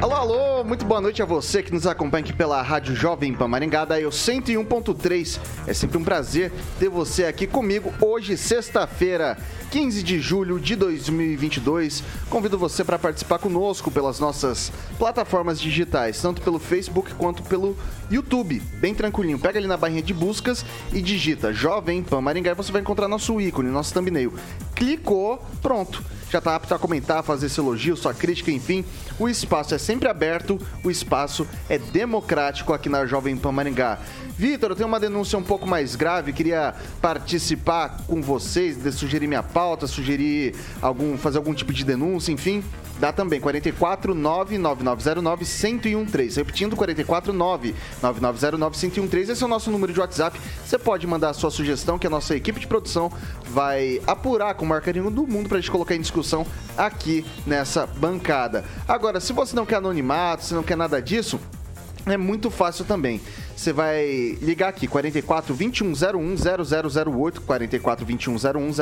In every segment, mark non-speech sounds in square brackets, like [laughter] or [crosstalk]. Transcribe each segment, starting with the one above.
Alô, alô, muito boa noite a você que nos acompanha aqui pela Rádio Jovem Pan Maringá, da Eu 101.3. É sempre um prazer ter você aqui comigo hoje, sexta-feira, 15 de julho de 2022. Convido você para participar conosco pelas nossas plataformas digitais, tanto pelo Facebook quanto pelo YouTube. Bem tranquilinho. Pega ali na barrinha de buscas e digita Jovem Pan Maringá e você vai encontrar nosso ícone, nosso thumbnail. Clicou, pronto já está apto a comentar, fazer seu elogio, sua crítica, enfim. O espaço é sempre aberto, o espaço é democrático aqui na Jovem Pan Maringá. Vitor, eu tenho uma denúncia um pouco mais grave, queria participar com vocês, sugerir minha pauta, sugerir algum, fazer algum tipo de denúncia, enfim. Dá também 44 99909 1013. Repetindo, 44 99909 1013. Esse é o nosso número de WhatsApp. Você pode mandar a sua sugestão que a nossa equipe de produção vai apurar com o maior carinho do mundo para a gente colocar em discussão aqui nessa bancada. Agora, se você não quer anonimato, se não quer nada disso, é muito fácil também. Você vai ligar aqui 44 2101 0008 44 2101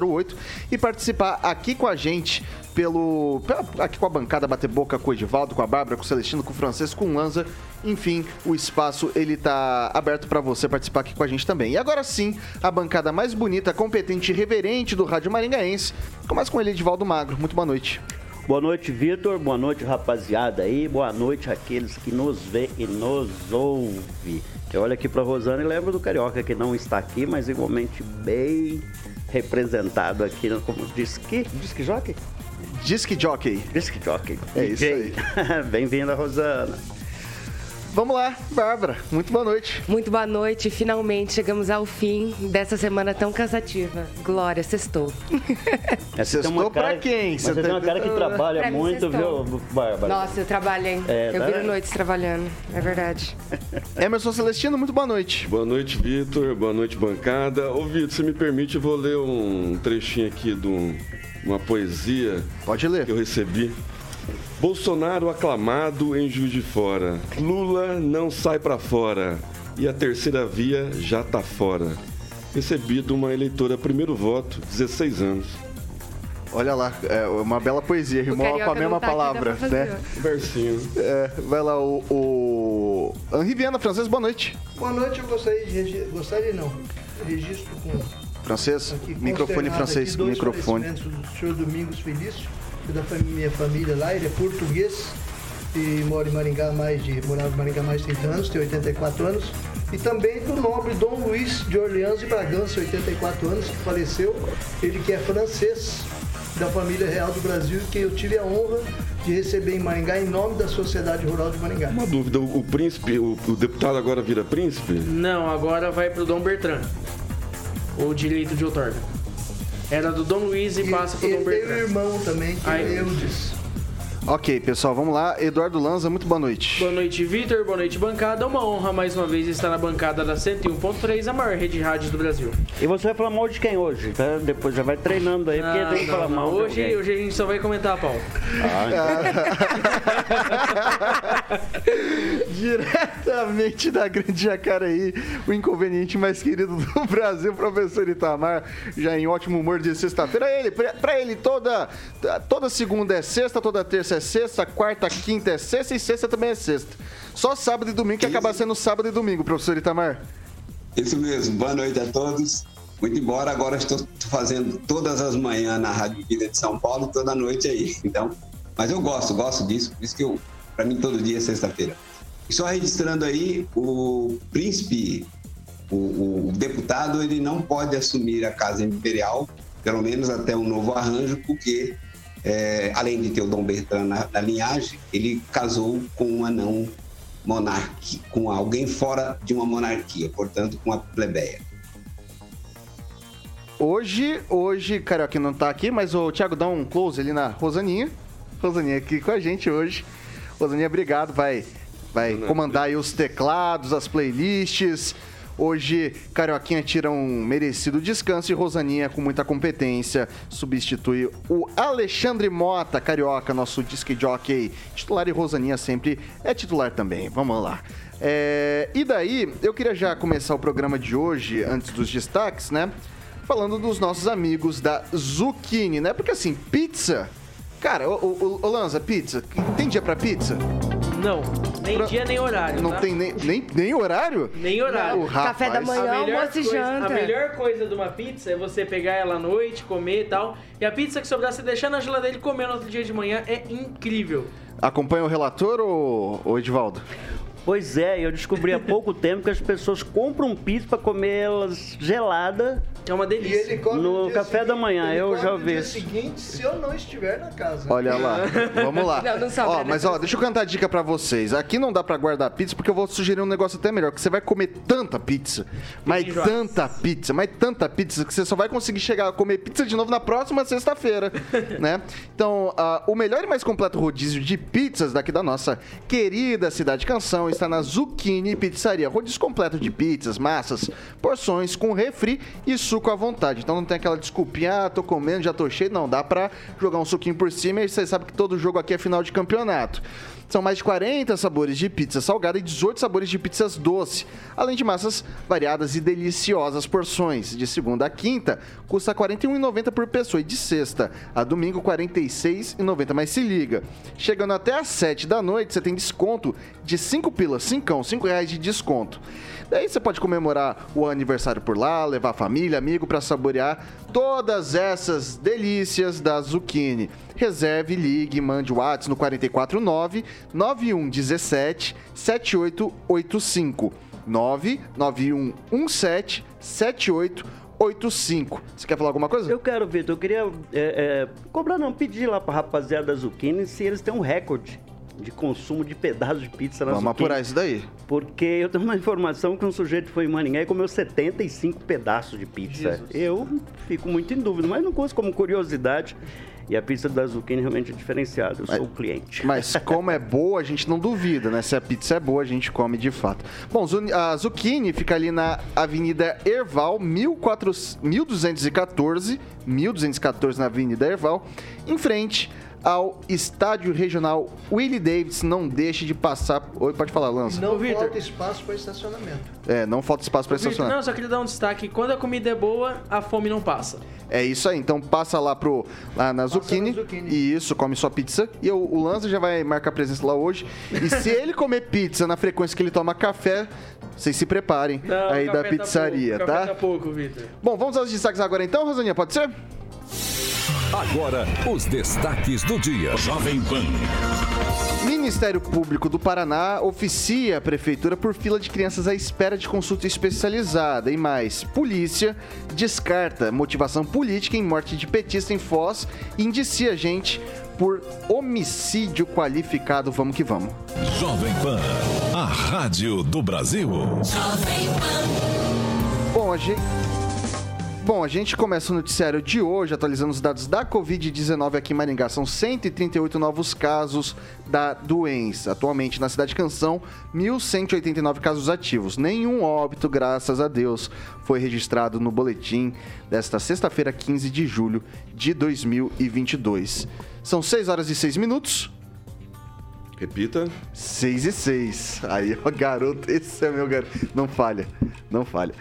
0008 e participar aqui com a gente pelo aqui com a bancada bater boca com o Edivaldo, com a Bárbara, com o Celestino, com o Francisco, com o Lanza. Enfim, o espaço ele tá aberto para você participar aqui com a gente também. E agora sim, a bancada mais bonita, competente e reverente do Rádio Maringaense. Começa com ele, Edivaldo Magro. Muito boa noite. Boa noite, Vitor. Boa noite, rapaziada aí. Boa noite àqueles que nos vê e nos ouve. Eu olho aqui para Rosana e lembro do Carioca que não está aqui, mas igualmente bem representado aqui como disque, disque jockey? Disque jockey. Disque jockey. É isso aí. [laughs] Bem-vinda, Rosana. Vamos lá, Bárbara. Muito boa noite. Muito boa noite. Finalmente chegamos ao fim dessa semana tão cansativa. Glória, sextou. [laughs] É, sextou pra quem? Você tem uma cara que trabalha muito, viu, Bárbara? Nossa, eu trabalho, hein? É, eu tá viro noites trabalhando. É verdade. [laughs] Emerson Celestino, muito boa noite. Boa noite, Vitor. Boa noite, bancada. Ô, Vitor, se me permite, eu vou ler um trechinho aqui de um, uma poesia. Pode ler. Que eu recebi Bolsonaro aclamado em Juiz de Fora. Lula não sai para fora. E a terceira via já tá fora. Recebido uma eleitora primeiro voto, 16 anos. Olha lá, é uma bela poesia, rimou com a mesma tá palavra, né? Versinho. É, vai lá, o, o Henri Viana, francês, boa noite. Boa noite, eu gostaria de gostaria não, registro com... Francês, microfone francês, microfone. do senhor Domingos Felício, da minha família lá, ele é português e mora em Maringá mais de, morava em Maringá mais de 30 anos, tem 84 anos. E também do nobre Dom Luiz de Orleans e Bragança, 84 anos, que faleceu, ele que é francês, da família real do Brasil, que eu tive a honra de receber em Maringá em nome da Sociedade Rural de Maringá. Uma dúvida, o, o príncipe, o, o, deputado agora vira príncipe? Não, agora vai para o Dom Bertrand, o direito de outorga. Era do Dom Luiz e, e passa pro Dom Bertrand. Tem um irmão também, que é Eudes. Ok, pessoal, vamos lá. Eduardo Lanza, muito boa noite. Boa noite, Vitor. Boa noite, bancada. Uma honra mais uma vez estar na bancada da 101.3, a maior rede de rádio do Brasil. E você vai falar mal de quem hoje? Tá? Depois já vai treinando aí, porque ah, tem que falar mal. Hoje, hoje a gente só vai comentar a pau. Ah, [laughs] [laughs] Diretamente da Grande Jacareí, o inconveniente mais querido do [laughs] Brasil, professor Itamar, já em ótimo humor de sexta-feira. Ele, pra ele, toda, toda segunda é sexta, toda terça terça é sexta, quarta, quinta é sexta e sexta também é sexta. Só sábado e domingo que Isso. acaba sendo sábado e domingo, professor Itamar. Isso mesmo. Boa noite a todos. Muito embora agora estou fazendo todas as manhãs na Rádio Vida de São Paulo, toda noite aí. Então, mas eu gosto, gosto disso. Por isso que eu, para mim todo dia é sexta-feira. E só registrando aí, o príncipe, o, o, deputado, ele não pode assumir a Casa Imperial pelo menos até um novo arranjo, porque é, além de ter o Dom Bertrand na, na, linhagem, ele casou com um anão monarquia, com alguém fora de uma monarquia, portanto, com a plebeia. Hoje, hoje, Carioca não tá aqui, mas o Thiago dá um close ali na Rosaninha. Rosaninha aqui com a gente hoje. Rosaninha, obrigado, vai, vai comandar aí os teclados, as playlists. Hoje, Carioquinha tira um merecido descanso e Rosaninha, com muita competência, substitui o Alexandre Mota, Carioca, nosso disc jockey titular, e Rosaninha sempre é titular também. Vamos lá. É, e daí, eu queria já começar o programa de hoje, antes dos destaques, né? falando dos nossos amigos da Zucchini, né? Porque assim, pizza. Cara, o, o, o Lanza, pizza. Tem dia pra pizza? Não, nem pra... dia nem horário. Não tá? tem nem, nem, nem horário? Nem horário. Café da manhã, almoço e janta. A melhor coisa de uma pizza é você pegar ela à noite, comer e tal. E a pizza que sobrar, você deixar na geladeira e comer no outro dia de manhã é incrível. Acompanha o relator ou, ou Edivaldo? Pois é, eu descobri há pouco [laughs] tempo que as pessoas compram pizza para comer elas gelada. É uma delícia. no, no café seguinte, da manhã, eu já vi. No dia seguinte, se eu não estiver na casa. Olha lá, [laughs] vamos lá. Não, não sabe, ó, mas ó, deixa eu cantar a dica para vocês. Aqui não dá para guardar pizza porque eu vou sugerir um negócio até melhor, que você vai comer tanta pizza, mas tanta pizza, mas tanta pizza que você só vai conseguir chegar a comer pizza de novo na próxima sexta-feira, [laughs] né? Então, uh, o melhor e mais completo rodízio de pizzas daqui da nossa querida cidade Canção está na Zucchini Pizzaria. Rodízio completo de pizzas, massas, porções com refri e suco à vontade. Então não tem aquela desculpinha, ah, tô comendo, já tô cheio. Não, dá pra jogar um suquinho por cima e você sabe que todo jogo aqui é final de campeonato. São mais de 40 sabores de pizza salgada e 18 sabores de pizzas doce, além de massas variadas e deliciosas porções. De segunda a quinta, custa R$ 41,90 por pessoa e de sexta a domingo R$ 46,90. Mas se liga, chegando até às 7 da noite, você tem desconto de 5 pilas, 5, 5 reais de desconto. Daí você pode comemorar o aniversário por lá, levar família, amigo para saborear todas essas delícias da Zucchini. Reserve, ligue, mande o WhatsApp no 449 9117 7885 99117 7885. Você quer falar alguma coisa? Eu quero, Vitor. Eu queria é, é, cobrar, não, pedir lá pra rapaziada da Zucchini se eles têm um recorde de consumo de pedaços de pizza na Vamos apurar isso daí. Porque eu tenho uma informação que um sujeito foi em Maringá e comeu 75 pedaços de pizza. Jesus. Eu fico muito em dúvida, mas não conto como curiosidade. E a pizza da Zucchini realmente é diferenciada. Eu mas, sou o cliente. Mas como é boa, a gente não duvida, né? Se a pizza é boa, a gente come de fato. Bom, a Zucchini fica ali na Avenida Erval, 1214, 1214 na Avenida Erval, em frente ao estádio regional Willie Davis. Não deixe de passar. Oi, pode falar, Lança. Não Ô, falta espaço para estacionamento. É, não falta espaço para estacionamento. Não, só queria dar um destaque. Quando a comida é boa, a fome não passa. É isso aí. Então passa lá pro lá na Zucchini. E isso, come sua pizza. E o, o Lanza já vai marcar presença lá hoje. E [laughs] se ele comer pizza na frequência que ele toma café, vocês se preparem não, aí da tá pizzaria, tá? tá? Tá pouco, Vitor. Bom, vamos aos destaques agora então, Rosaninha, pode ser? Agora, os destaques do dia. Jovem Pan. Ministério Público do Paraná oficia a prefeitura por fila de crianças à espera de consulta especializada. E mais, polícia descarta motivação política em morte de petista em Foz e indicia gente por homicídio qualificado. Vamos que vamos. Jovem Pan, a rádio do Brasil. Jovem Pan. Bom, a gente Bom, a gente começa o noticiário de hoje atualizando os dados da Covid-19 aqui em Maringá. São 138 novos casos da doença. Atualmente, na cidade de Canção, 1.189 casos ativos. Nenhum óbito, graças a Deus, foi registrado no boletim desta sexta-feira, 15 de julho de 2022. São 6 horas e 6 minutos. Repita. 6 e 6. Aí, ó, garoto, esse é meu garoto. Não falha, não falha.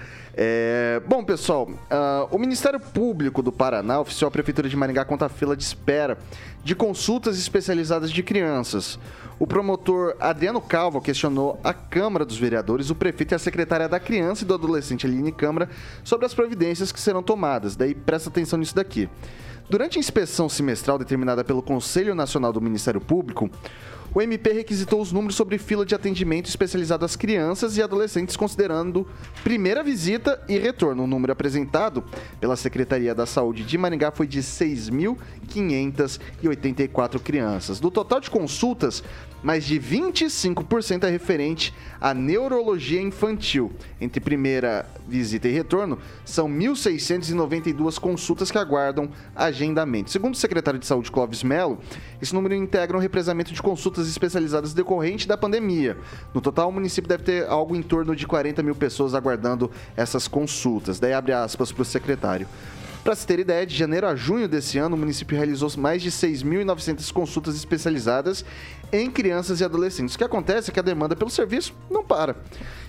É, bom, pessoal, uh, o Ministério Público do Paraná oficiou a Prefeitura de Maringá contra a fila de espera de consultas especializadas de crianças. O promotor Adriano Calvo questionou a Câmara dos Vereadores, o prefeito e a secretária da Criança e do Adolescente, Aline Câmara, sobre as providências que serão tomadas. Daí presta atenção nisso daqui. Durante a inspeção semestral determinada pelo Conselho Nacional do Ministério Público, o MP requisitou os números sobre fila de atendimento especializado às crianças e adolescentes, considerando primeira visita e retorno. O número apresentado pela Secretaria da Saúde de Maringá foi de 6.584 crianças. Do total de consultas, mais de 25% é referente à neurologia infantil. Entre primeira visita e retorno, são 1.692 consultas que aguardam agendamento. Segundo o secretário de Saúde, Clóvis Mello, esse número integra um represamento de consultas especializadas decorrente da pandemia. No total, o município deve ter algo em torno de 40 mil pessoas aguardando essas consultas. Daí abre aspas para o secretário. Para se ter ideia, de janeiro a junho desse ano, o município realizou mais de 6.900 consultas especializadas em crianças e adolescentes. O que acontece é que a demanda pelo serviço não para.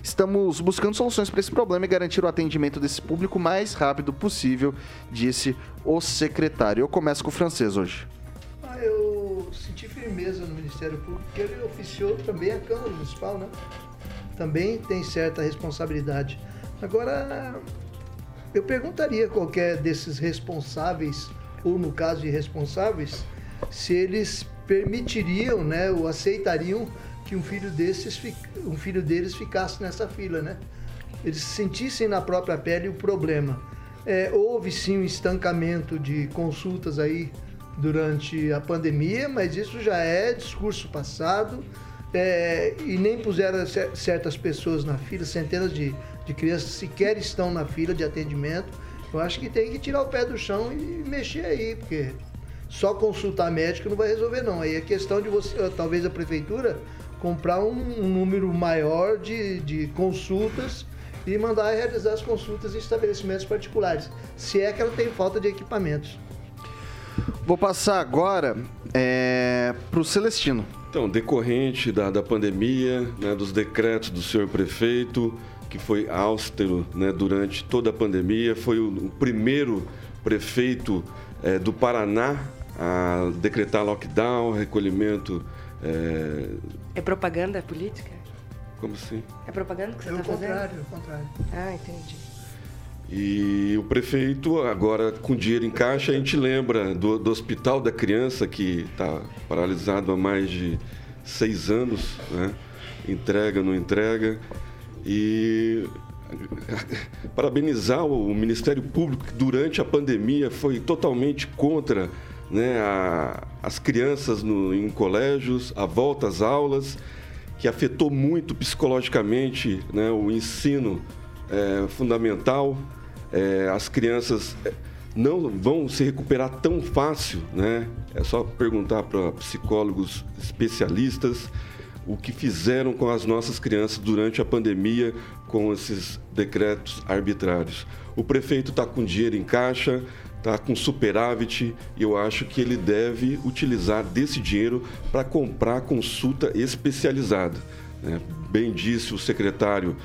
Estamos buscando soluções para esse problema e garantir o atendimento desse público mais rápido possível, disse o secretário. Eu começo com o francês hoje. Ah, eu senti firmeza no Ministério Público, porque ele oficiou também a Câmara Municipal, né? Também tem certa responsabilidade. Agora, eu perguntaria a qualquer desses responsáveis, ou no caso irresponsáveis, se eles permitiriam, né, ou aceitariam que um filho desses, um filho deles ficasse nessa fila, né? Eles sentissem na própria pele o problema. É, houve sim um estancamento de consultas aí durante a pandemia, mas isso já é discurso passado é, e nem puseram certas pessoas na fila, centenas de de crianças sequer estão na fila de atendimento. Eu acho que tem que tirar o pé do chão e mexer aí, porque só consultar médico não vai resolver não. Aí é questão de você, talvez a prefeitura comprar um, um número maior de, de consultas e mandar realizar as consultas em estabelecimentos particulares, se é que ela tem falta de equipamentos. Vou passar agora é, para o Celestino. Então, decorrente da, da pandemia, né, dos decretos do senhor prefeito, que foi austero né, durante toda a pandemia, foi o, o primeiro prefeito é, do Paraná a decretar lockdown, recolhimento. É, é propaganda política? Como assim? É propaganda que você está fazendo? É o contrário, é o contrário. Ah, entendi. E o prefeito, agora com dinheiro em caixa, a gente lembra do, do Hospital da Criança, que está paralisado há mais de seis anos, né? entrega, não entrega e [laughs] parabenizar o Ministério Público que durante a pandemia foi totalmente contra né, a, as crianças no, em colégios, a volta às aulas, que afetou muito psicologicamente né, o ensino é, fundamental. É, as crianças é, não vão se recuperar tão fácil, né? É só perguntar para psicólogos especialistas o que fizeram com as nossas crianças durante a pandemia com esses decretos arbitrários. O prefeito está com dinheiro em caixa, está com superávit e eu acho que ele deve utilizar desse dinheiro para comprar consulta especializada. Né? Bem disse o secretário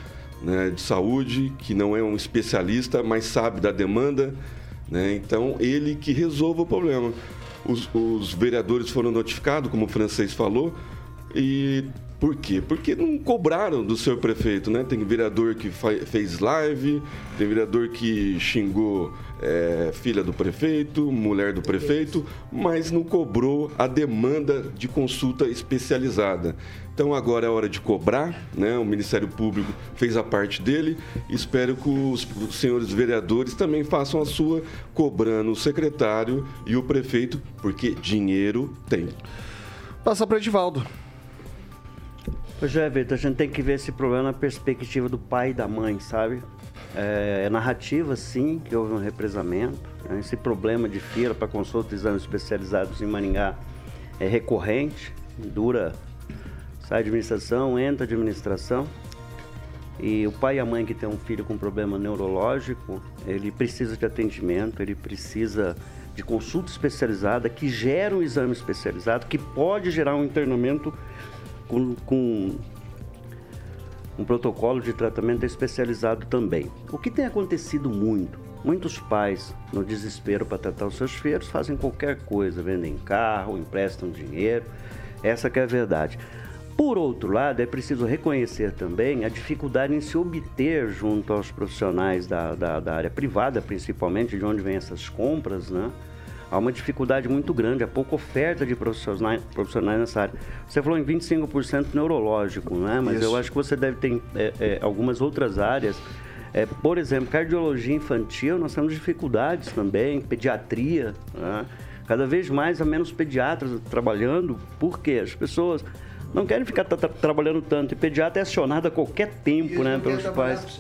né, de saúde, que não é um especialista, mas sabe da demanda. Né? Então, ele que resolva o problema. Os, os vereadores foram notificados, como o francês falou, e por quê? Porque não cobraram do seu prefeito, né? Tem vereador que fez live, tem vereador que xingou é, filha do prefeito, mulher do prefeito, mas não cobrou a demanda de consulta especializada. Então agora é hora de cobrar, né? O Ministério Público fez a parte dele. Espero que os, senhores vereadores também façam a sua, cobrando o secretário e o prefeito, porque dinheiro tem. Passa para Edivaldo. Pois é, Vitor, a gente tem que ver esse problema na perspectiva do pai e da mãe, sabe? É, é narrativa, sim, que houve um represamento. Né? Esse problema de fila para consulta de exames especializados em Maringá é recorrente, dura, sai administração, entra administração. E o pai e a mãe que tem um filho com problema neurológico, ele precisa de atendimento, ele precisa de consulta especializada que gera um exame especializado que pode gerar um internamento com, com um protocolo de tratamento especializado também. O que tem acontecido muito? Muitos pais, no desespero para tratar os seus filhos, fazem qualquer coisa, vendem carro, emprestam dinheiro. Essa é a verdade. Por outro lado, é preciso reconhecer também a dificuldade em se obter junto aos profissionais da, da, da área privada, principalmente de onde vêm essas compras, né? Há uma dificuldade muito grande, há pouca oferta de profissionais, profissionais nessa área. Você falou em 25% neurológico, né? Mas Isso. eu acho que você deve ter é, é, algumas outras áreas. É, por exemplo, cardiologia infantil, nós temos dificuldades também, pediatria, né? cada vez mais há menos pediatras trabalhando, porque as pessoas não querem ficar trabalhando tanto. E pediatra é acionado a qualquer tempo, né, pelos pais.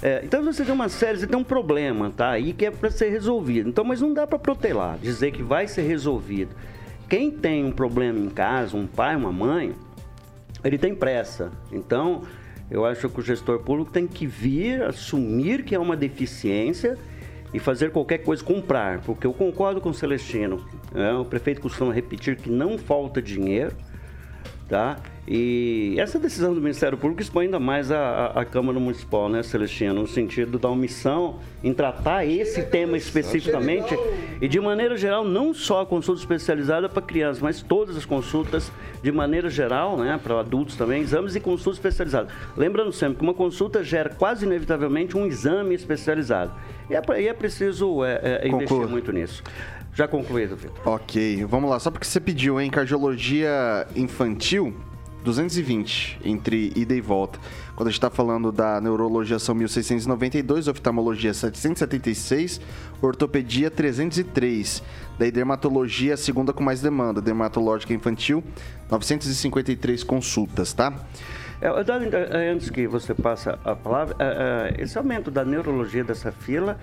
É, então você tem uma série, você tem um problema, tá? Aí que é para ser resolvido. Então, mas não dá para protelar, dizer que vai ser resolvido. Quem tem um problema em casa, um pai, uma mãe, ele tem pressa. Então, eu acho que o gestor público tem que vir, assumir que é uma deficiência e fazer qualquer coisa comprar, porque eu concordo com o Celestino. Né? O prefeito costuma repetir que não falta dinheiro, tá? E essa decisão do Ministério Público expõe ainda mais a, a, Câmara Municipal, né, Celestino, no sentido da omissão em tratar esse tema especificamente e, de maneira geral, não só a consulta especializada para crianças, mas todas as consultas, de maneira geral, né, para adultos também, exames e consultas especializadas. Lembrando sempre que uma consulta gera quase inevitavelmente um exame especializado. E é, e é preciso é, é, investir muito nisso. Já concluído, Vitor. Ok, vamos lá. Só porque você pediu, hein? Cardiologia infantil, 220 entre ida e volta. Quando a gente está falando da neurologia são 1692, oftalmologia 776, ortopedia 303. Daí dermatologia, a segunda com mais demanda, dermatológica infantil, 953 consultas, tá? É, é, antes que você passe a palavra, é, esse aumento da neurologia dessa fila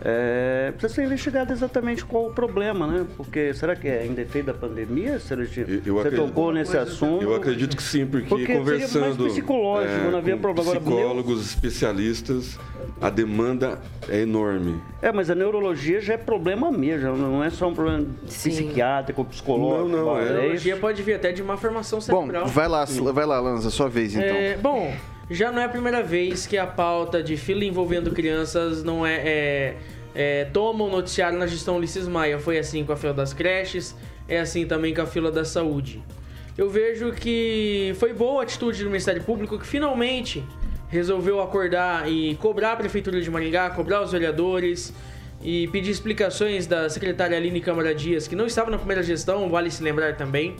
é, precisa ser investigado exatamente qual o problema, né? Porque será que é em defeito da pandemia? Você acredito, tocou nesse assunto? Eu acredito que sim, porque, porque conversando. Mais psicológico, é, não havia problema. Psicólogos, especialistas, a demanda é enorme. É, mas a neurologia já é problema mesmo, não é só um problema sim. psiquiátrico, psicológico. Não, não, é. A neurologia pode vir até de uma formação cerebral. Bom, vai lá, vai lá, Lanza, sua vez então. É, bom. Já não é a primeira vez que a pauta de fila envolvendo crianças não é, é, é toma o noticiário na gestão Ulisses Maia. Foi assim com a fila das creches, é assim também com a fila da saúde. Eu vejo que foi boa a atitude do Ministério Público que finalmente resolveu acordar e cobrar a Prefeitura de Maringá, cobrar os vereadores e pedir explicações da secretária Aline Câmara Dias, que não estava na primeira gestão, vale se lembrar também.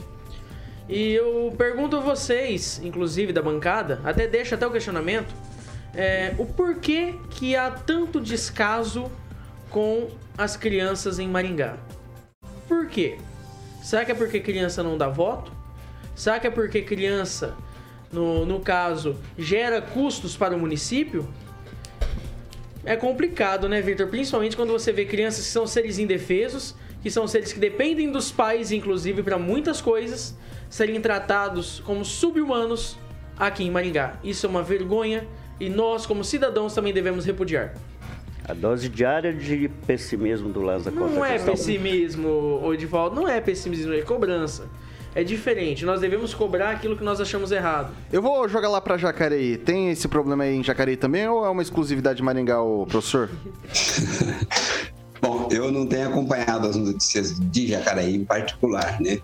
E eu pergunto a vocês, inclusive da bancada, até deixo até o questionamento, é, o porquê que há tanto descaso com as crianças em Maringá? Por quê? Será que é porque criança não dá voto? Será que é porque criança, no, no caso, gera custos para o município? É complicado, né, Victor? Principalmente quando você vê crianças que são seres indefesos, que são seres que dependem dos pais, inclusive, para muitas coisas, serem tratados como sub-humanos aqui em Maringá. Isso é uma vergonha e nós, como cidadãos, também devemos repudiar. A dose diária de pessimismo do Lanza Não é pessimismo, Odivaldo, não é pessimismo, é cobrança. É diferente, nós devemos cobrar aquilo que nós achamos errado. Eu vou jogar lá para Jacareí. Tem esse problema aí em Jacareí também ou é uma exclusividade de Maringá, professor? [laughs] Bom, eu não tenho acompanhado as notícias de Jacareí em particular, né?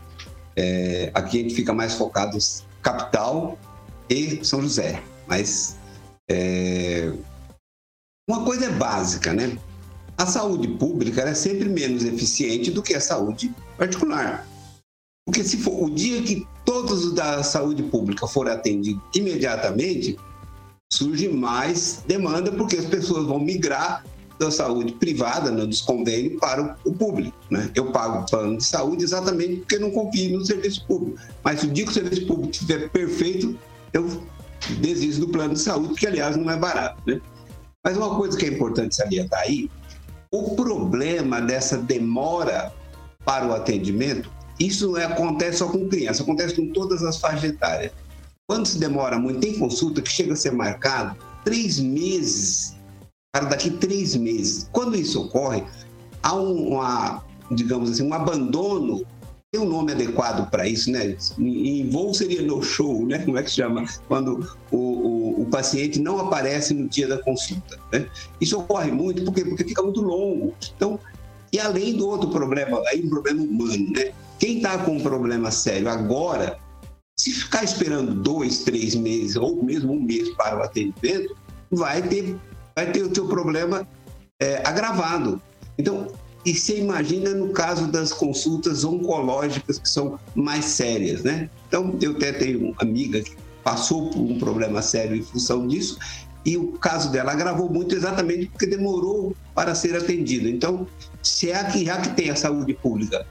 É, aqui a gente fica mais focado capital e São José. Mas é, uma coisa é básica, né? A saúde pública é sempre menos eficiente do que a saúde particular. Porque se for o dia que todos da saúde pública forem atendidos imediatamente, surge mais demanda porque as pessoas vão migrar da saúde privada, né, dos convênios, para o público. Né? Eu pago plano de saúde exatamente porque não confio no serviço público. Mas se o dia que o serviço público estiver perfeito, eu desisto do plano de saúde, que aliás não é barato. Né? Mas uma coisa que é importante salientar aí, o problema dessa demora para o atendimento, isso não é, acontece só com criança, acontece com todas as faixas etárias. Quando se demora muito, tem consulta que chega a ser marcado três meses daqui três meses. Quando isso ocorre, há um, uma, digamos assim, um abandono. Tem um nome adequado para isso, né? Em voo seria no show, né? Como é que se chama? Quando o, o, o paciente não aparece no dia da consulta. Né? Isso ocorre muito porque, porque fica muito longo. Então, e além do outro problema, aí um problema humano, né? Quem está com um problema sério agora, se ficar esperando dois, três meses ou mesmo um mês para o atendimento, vai ter vai ter o seu problema é, agravado. Então, E você imagina no caso das consultas oncológicas que são mais sérias, né? Então, eu até tenho uma amiga que passou por um problema sério em função disso e o caso dela agravou muito exatamente porque demorou para ser atendido. Então, se é que já que tem a saúde pública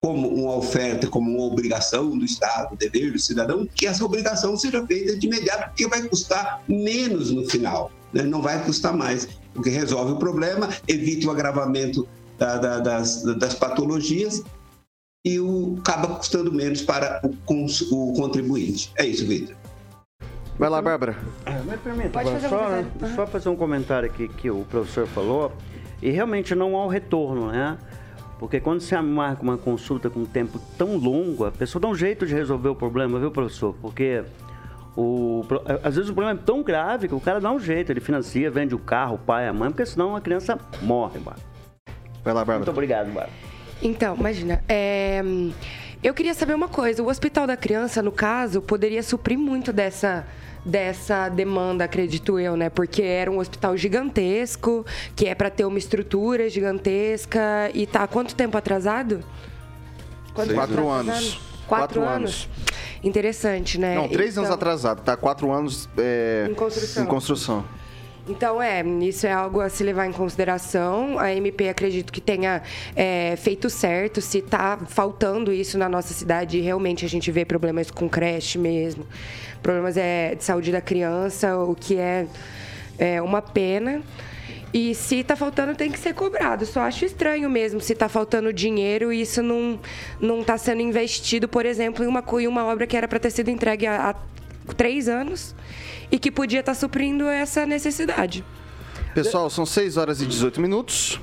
como uma oferta, como uma obrigação do Estado, dever do cidadão, que essa obrigação seja feita de imediato, porque vai custar menos no final, né? não vai custar mais, porque resolve o problema, evita o agravamento da, da, das, das patologias e o, acaba custando menos para o, o contribuinte. É isso, Vitor. Vai lá, Bárbara. Ah, me permita, Pode fazer só, um só fazer um comentário aqui que o professor falou. E realmente não há o retorno, né? Porque quando você marca uma consulta com um tempo tão longo, a pessoa dá um jeito de resolver o problema, viu, professor? Porque o, às vezes o problema é tão grave que o cara dá um jeito, ele financia, vende o carro, o pai, a mãe, porque senão a criança morre, Bárbara. Vai lá, Bárbara. Muito obrigado, Bárbara. Então, imagina, é... eu queria saber uma coisa. O Hospital da Criança, no caso, poderia suprir muito dessa dessa demanda, acredito eu, né? Porque era um hospital gigantesco, que é para ter uma estrutura gigantesca e tá quanto tempo atrasado? Quanto Quatro anos. Quatro, Quatro anos. anos. Interessante, né? Não, três então... anos atrasado, tá? Quatro anos é... em construção. Em construção. Então, é, isso é algo a se levar em consideração. A MP acredito que tenha é, feito certo. Se está faltando isso na nossa cidade, realmente a gente vê problemas com creche mesmo, problemas é, de saúde da criança, o que é, é uma pena. E se está faltando, tem que ser cobrado. Só acho estranho mesmo se está faltando dinheiro e isso não não está sendo investido, por exemplo, em uma, em uma obra que era para ter sido entregue há, há três anos e que podia estar tá suprindo essa necessidade. Pessoal, são 6 horas e 18 minutos.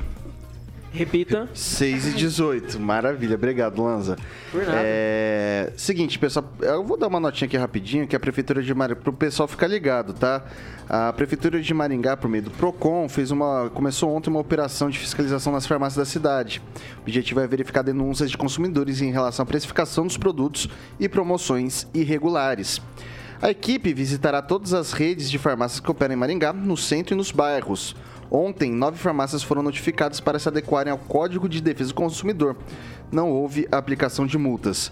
Repita. 6 e 18. Maravilha. Obrigado, Lanza. Por nada. É... Seguinte, pessoal, eu vou dar uma notinha aqui rapidinho, que a Prefeitura de Maringá, para o pessoal ficar ligado, tá? A Prefeitura de Maringá, por meio do PROCON, fez uma, começou ontem uma operação de fiscalização nas farmácias da cidade. O objetivo é verificar denúncias de consumidores em relação à precificação dos produtos e promoções irregulares. A equipe visitará todas as redes de farmácias que operam em Maringá, no centro e nos bairros. Ontem, nove farmácias foram notificadas para se adequarem ao Código de Defesa do Consumidor. Não houve aplicação de multas.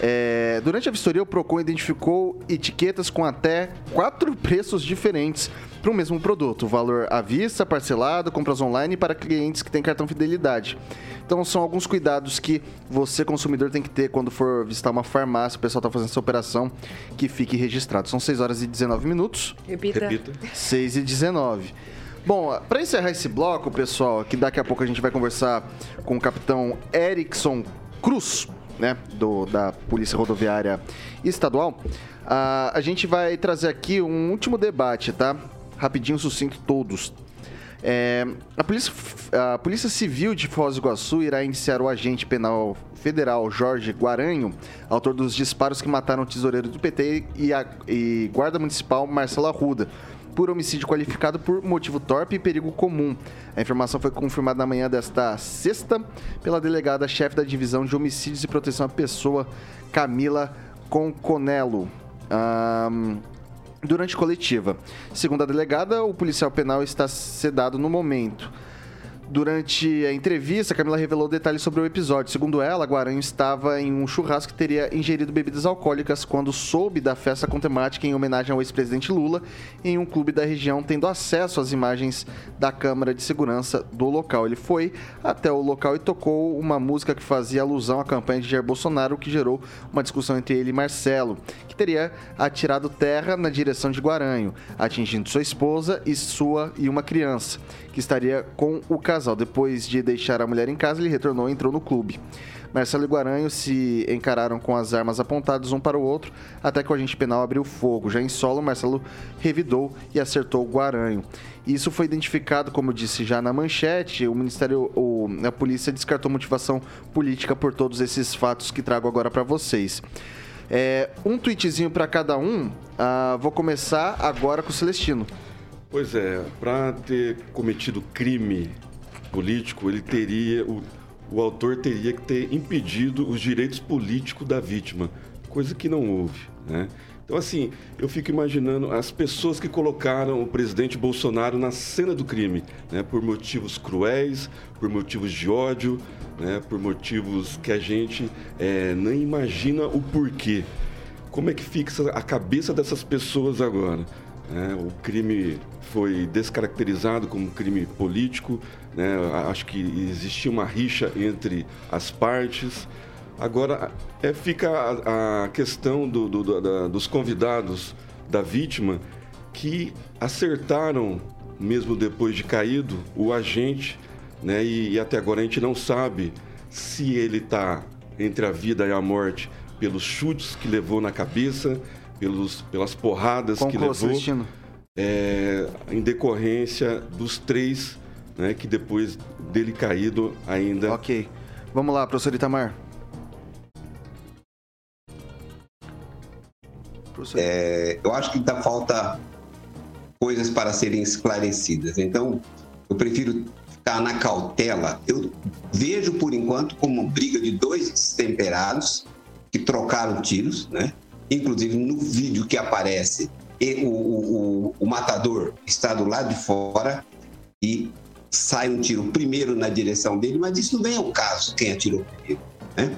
É, durante a vistoria, o PROCON identificou etiquetas com até quatro [laughs] preços diferentes para o mesmo produto. Valor à vista, parcelado, compras online para clientes que têm cartão fidelidade. Então, são alguns cuidados que você, consumidor, tem que ter quando for visitar uma farmácia. O pessoal está fazendo essa operação, que fique registrado. São 6 horas e 19 minutos. Repita. Repita. 6 e 19. Bom, para encerrar esse bloco, pessoal, que daqui a pouco a gente vai conversar com o capitão Erickson Cruz, né, do, da Polícia Rodoviária Estadual, uh, a gente vai trazer aqui um último debate, tá? Rapidinho, sucinto, todos. É, a, polícia, a Polícia Civil de Foz do Iguaçu irá iniciar o agente penal federal Jorge Guaranho, autor dos disparos que mataram o tesoureiro do PT e, a, e guarda municipal Marcelo Arruda, por homicídio qualificado por motivo torpe e perigo comum. A informação foi confirmada na manhã desta sexta pela delegada-chefe da Divisão de Homicídios e Proteção à Pessoa, Camila Conconello. Um, durante coletiva. Segundo a delegada, o policial penal está sedado no momento. Durante a entrevista, Camila revelou detalhes sobre o episódio. Segundo ela, Guaranho estava em um churrasco que teria ingerido bebidas alcoólicas quando soube da festa com temática em homenagem ao ex-presidente Lula em um clube da região, tendo acesso às imagens da câmara de segurança do local. Ele foi até o local e tocou uma música que fazia alusão à campanha de Jair Bolsonaro, o que gerou uma discussão entre ele e Marcelo, teria atirado terra na direção de Guaranho, atingindo sua esposa e sua e uma criança que estaria com o casal. Depois de deixar a mulher em casa, ele retornou e entrou no clube. Marcelo e Guaranho se encararam com as armas apontadas um para o outro, até que o agente penal abriu fogo. Já em solo, Marcelo revidou e acertou Guaranho. Isso foi identificado, como eu disse já na manchete, o Ministério, o, a polícia descartou motivação política por todos esses fatos que trago agora para vocês. É, um tweetzinho para cada um. Uh, vou começar agora com o Celestino. Pois é, para ter cometido crime político, ele teria o, o autor teria que ter impedido os direitos políticos da vítima, coisa que não houve, né? Então, assim, eu fico imaginando as pessoas que colocaram o presidente Bolsonaro na cena do crime, né, por motivos cruéis, por motivos de ódio, né, por motivos que a gente é, nem imagina o porquê. Como é que fixa a cabeça dessas pessoas agora? Né? O crime foi descaracterizado como crime político, né? acho que existia uma rixa entre as partes. Agora, é, fica a, a questão do, do, da, dos convidados da vítima que acertaram, mesmo depois de caído, o agente, né? e, e até agora a gente não sabe se ele está entre a vida e a morte pelos chutes que levou na cabeça, pelos, pelas porradas que levou. É, em decorrência dos três né, que depois dele caído ainda. Ok. Vamos lá, professor Itamar. É, eu acho que ainda falta coisas para serem esclarecidas. Então, eu prefiro ficar na cautela. Eu vejo, por enquanto, como uma briga de dois destemperados que trocaram tiros, né? Inclusive, no vídeo que aparece, o, o, o matador está do lado de fora e sai um tiro primeiro na direção dele, mas isso não vem ao caso quem atirou primeiro. Né?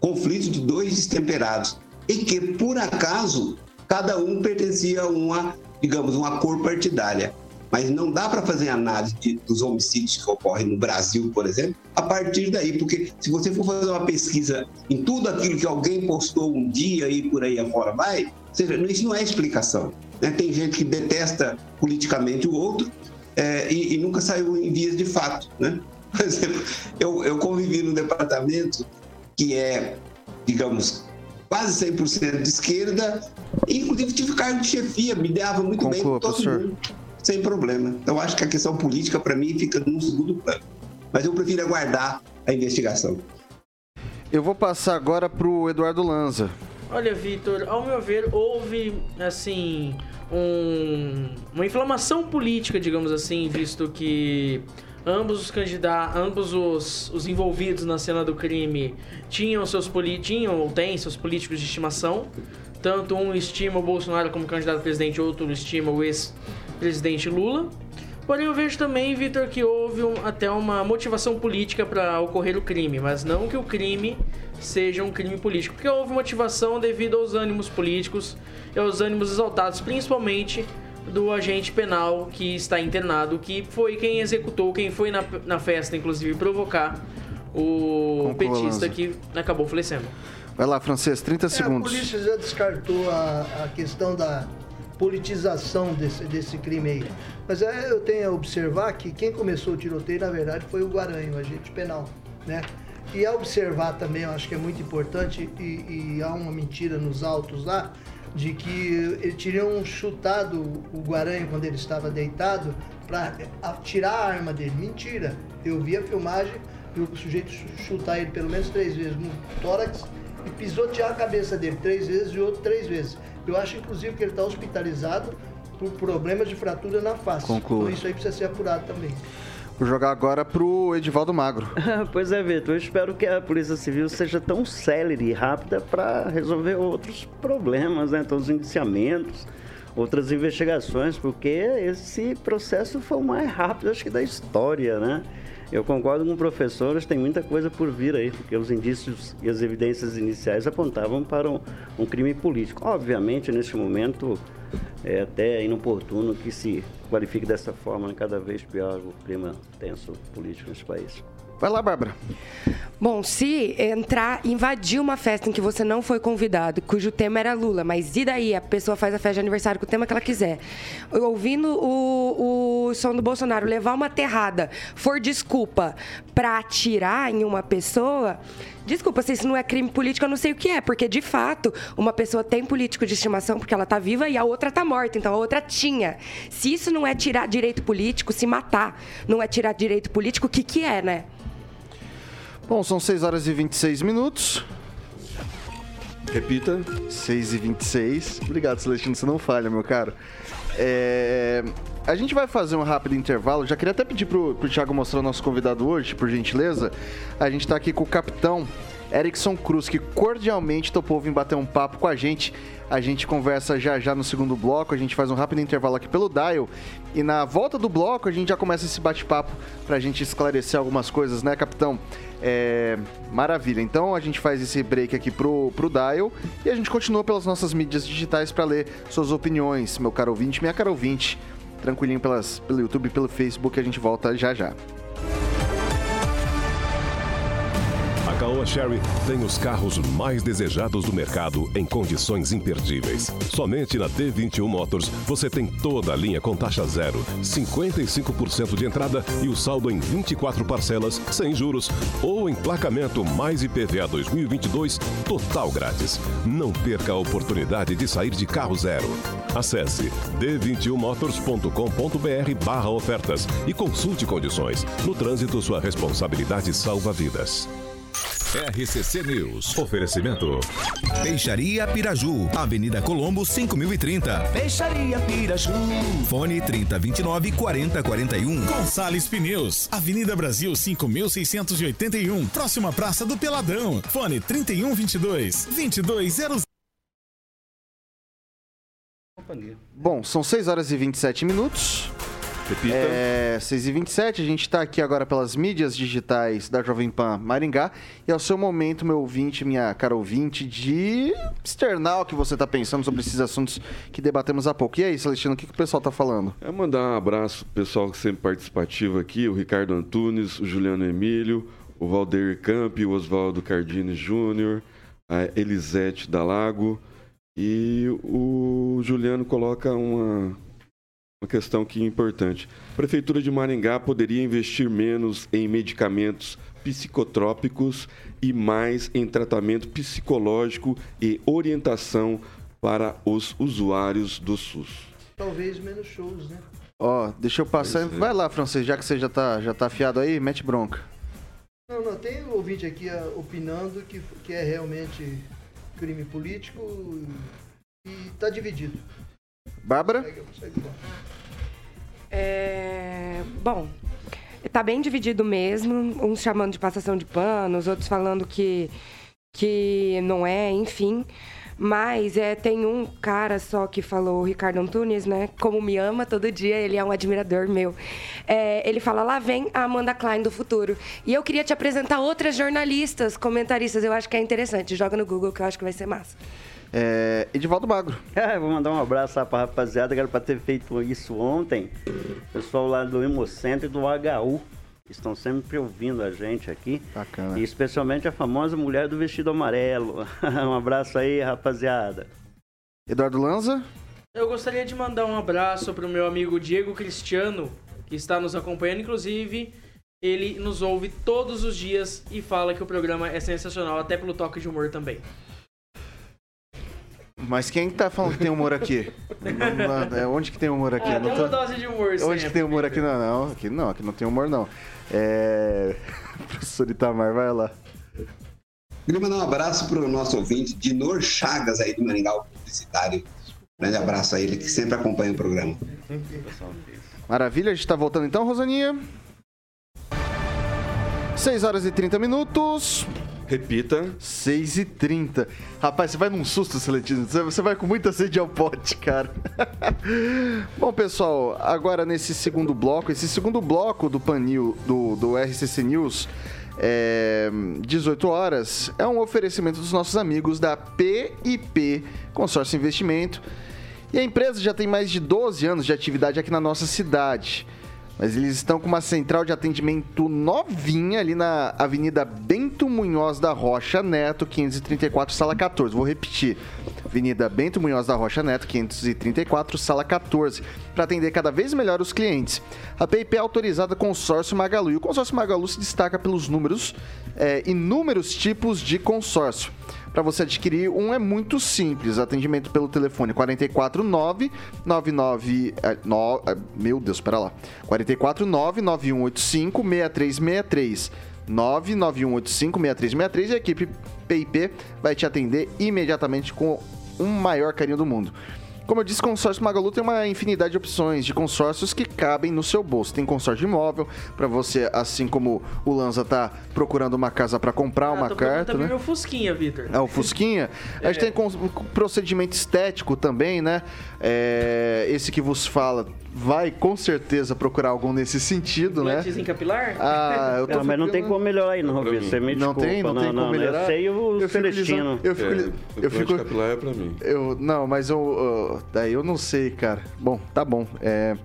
Conflito de dois destemperados e que, por acaso, cada um pertencia a uma, digamos, uma cor partidária. Mas não dá para fazer análise de, dos homicídios que ocorrem no Brasil, por exemplo, a partir daí, porque se você for fazer uma pesquisa em tudo aquilo que alguém postou um dia e por aí afora vai, seja, isso não é explicação. Né? Tem gente que detesta politicamente o outro é, e, e, nunca saiu em vias de fato. Né? [laughs] Por exemplo, eu, eu convivi num departamento que é, digamos, quase 100% de esquerda, e inclusive tive cargo de chefia, me dava muito Conclua, bem com todo professor. mundo, sem problema. Então acho que a questão política, para mim, fica num segundo plano. Mas eu prefiro aguardar a investigação. Eu vou passar agora para o Eduardo Lanza. Olha, Vitor, ao meu ver, houve, assim, um, uma inflamação política, digamos assim, visto que ambos os candidatos, ambos os, os envolvidos na cena do crime tinham seus tinham ou têm seus políticos de estimação. Tanto um estima o Bolsonaro como candidato a presidente, outro estima o ex-presidente Lula. Porém, eu vejo também, Vitor, que houve um, até uma motivação política para ocorrer o crime, mas não que o crime seja um crime político, porque houve motivação devido aos ânimos políticos e aos ânimos exaltados, principalmente do agente penal que está internado, que foi quem executou, quem foi na, na festa, inclusive, provocar o Conclua, petista que acabou falecendo. Vai lá, Francês, 30 segundos. É, a polícia já descartou a, a questão da politização desse, desse crime aí. Mas é, eu tenho a observar que quem começou o tiroteio, na verdade, foi o Guaranho, o agente penal, né? E a observar também, eu acho que é muito importante, e, e há uma mentira nos autos lá, de que eles teriam chutado o Guaranho quando ele estava deitado para tirar a arma dele. Mentira. Eu vi a filmagem e o sujeito chutar ele pelo menos três vezes no tórax e pisotear a cabeça dele três vezes e outro três vezes. Eu acho, inclusive, que ele está hospitalizado por problemas de fratura na face. Conclua. Então isso aí precisa ser apurado também. Vou jogar agora pro Edivaldo Magro. [laughs] pois é, Vitor. Eu espero que a Polícia Civil seja tão célere e rápida para resolver outros problemas, né? Todos os indiciamentos, outras investigações, porque esse processo foi o mais rápido, acho que, da história, né? Eu concordo com professores, tem muita coisa por vir aí, porque os indícios e as evidências iniciais apontavam para um, um crime político. Obviamente, neste momento, é até inoportuno que se qualifique dessa forma, né? cada vez pior o clima tenso político nesse país. Vai lá, Bárbara. Bom, se entrar, invadir uma festa em que você não foi convidado, cujo tema era Lula, mas e daí? A pessoa faz a festa de aniversário com o tema que ela quiser. Ouvindo o, o som do Bolsonaro, levar uma terrada, for desculpa para atirar em uma pessoa, Desculpa, se isso não é crime político, eu não sei o que é, porque de fato, uma pessoa tem político de estimação porque ela está viva e a outra está morta, então a outra tinha. Se isso não é tirar direito político, se matar não é tirar direito político, o que, que é, né? Bom, são 6 horas e 26 minutos. Repita. 6 e 26. Obrigado, Celestino, você não falha, meu caro. É... A gente vai fazer um rápido intervalo. Já queria até pedir pro, pro Thiago mostrar o nosso convidado hoje, por gentileza. A gente está aqui com o capitão Erickson Cruz, que cordialmente topou vir bater um papo com a gente. A gente conversa já já no segundo bloco, a gente faz um rápido intervalo aqui pelo Dial. E na volta do bloco a gente já começa esse bate-papo para a gente esclarecer algumas coisas, né, capitão? É, maravilha. Então a gente faz esse break aqui pro, pro Dial e a gente continua pelas nossas mídias digitais para ler suas opiniões, meu caro ouvinte, minha cara ouvinte. Tranquilinho pelas, pelo YouTube, pelo Facebook, a gente volta já já. Caoa Sherry tem os carros mais desejados do mercado em condições imperdíveis. Somente na D21 Motors você tem toda a linha com taxa zero, 55% de entrada e o saldo em 24 parcelas sem juros ou emplacamento mais IPVA 2022 total grátis. Não perca a oportunidade de sair de carro zero. Acesse d21motors.com.br ofertas e consulte condições. No trânsito, sua responsabilidade salva vidas. RCC News. Oferecimento. Peixaria Piraju. Avenida Colombo, 5030. Peixaria Piraju. Fone 3029 4041. Gonçalves Pneus. Avenida Brasil, 5681. Próxima Praça do Peladão. Fone 3122 2200. Bom, são 6 horas e 27 minutos. Repita. É, 6 e 27 a gente está aqui agora pelas mídias digitais da Jovem Pan Maringá e é o seu momento, meu ouvinte, minha cara ouvinte, de externar o que você está pensando sobre esses assuntos que debatemos há pouco. E aí, Celestino, o que, que o pessoal está falando? É mandar um abraço pro pessoal que sempre participativo aqui, o Ricardo Antunes, o Juliano Emílio, o Valdeir Camp, o Oswaldo Cardini Júnior, a Elisete Dalago e o Juliano coloca uma, uma questão que é importante. A Prefeitura de Maringá poderia investir menos em medicamentos psicotrópicos e mais em tratamento psicológico e orientação para os usuários do SUS. Talvez menos shows, né? Ó, deixa eu passar. Pois é. Vai lá, francês, já que você já tá, já tá afiado aí, mete bronca. Não, não, tem um ouvinte aqui ah, opinando que, que é realmente crime político e está dividido. Bárbara? É, bom, tá bem dividido mesmo, uns chamando de passação de panos, outros falando que, que não é, enfim. Mas é, tem um cara só que falou, o Ricardo Antunes, né? Como me ama todo dia, ele é um admirador meu. É, ele fala, lá vem a Amanda Klein do futuro. E eu queria te apresentar outras jornalistas, comentaristas, eu acho que é interessante. Joga no Google que eu acho que vai ser massa. É, Edivaldo Magro. [laughs] É, vou mandar um abraço lá pra rapaziada, que era pra ter feito isso ontem. Pessoal lá do Hemocentro e do HU, estão sempre ouvindo a gente aqui. Bacana. E especialmente a famosa mulher do vestido amarelo. [laughs] um abraço aí, rapaziada. Eduardo Lanza. Eu gostaria de mandar um abraço pro meu amigo Diego Cristiano, que está nos acompanhando. Inclusive, ele nos ouve todos os dias e fala que o programa é sensacional, até pelo toque de humor também. Mas quem que tá falando que tem humor aqui? Não, não, é, onde que tem humor aqui? Ah, Não tem tô- uma dose de humor Onde que tem humor aqui? Não, não. Aqui não, aqui não tem humor, não. É... [laughs] Professor Itamar, vai lá. Queria mandar um abraço para o nosso ouvinte, Dinor Chagas, aí do Maringá, publicitário. Grande abraço a ele, que sempre acompanha o programa. Maravilha, a gente tá voltando então, Rosaninha. 6 horas e 30 minutos. Repita. 6 e 30. Rapaz, você vai num susto, Celestino. Você- vai com muita sede ao pote, cara. [laughs] Bom, pessoal, agora nesse segundo bloco, esse segundo bloco do Panil, do, do RCC News, é, 18 horas, é um oferecimento dos nossos amigos da PIP Consórcio Investimento. E a empresa já tem mais de 12 anos de atividade aqui na nossa cidade. Mas eles estão com uma central de atendimento novinha ali na Avenida Bento Munhoz da Rocha Neto, 534, sala 14. Vou repetir. Avenida Bento Munhoz da Rocha Neto, 534, sala 14, para atender cada vez melhor os clientes. A PIP é autorizada consórcio Magalu. E o consórcio Magalu se destaca pelos números, é, inúmeros tipos de consórcio. Para você adquirir um é muito simples. Atendimento pelo telefone 449 99 eh, no- eh, Meu Deus, espera lá. 449 9185 6363. 99185 6363 e a equipe PIP vai te atender imediatamente com o maior carinho do mundo. Como eu disse, consórcio Magalu tem uma infinidade de opções de consórcios que cabem no seu bolso. Tem consórcio de imóvel para você, assim como o Lanza tá procurando uma casa para comprar, Ah, uma tô carta, também né? meu Fusquinha, Vitor. É o Fusquinha. A gente tem com- procedimento estético também, né? É, esse que vos fala vai com certeza procurar algum nesse sentido, né? Implantezinho capilar? Ah, eu tô Não, mas não tem como melhorar aí, não, Vitor. Você me Não desculpa. tem? Não tem como melhorar? Eu sei o Eu fico Celestino. lisando- Eu fico, É, eu fico, capilar é pra mim. eu, não, mas eu, uh, daí eu não sei, cara. Bom, tá bom. É,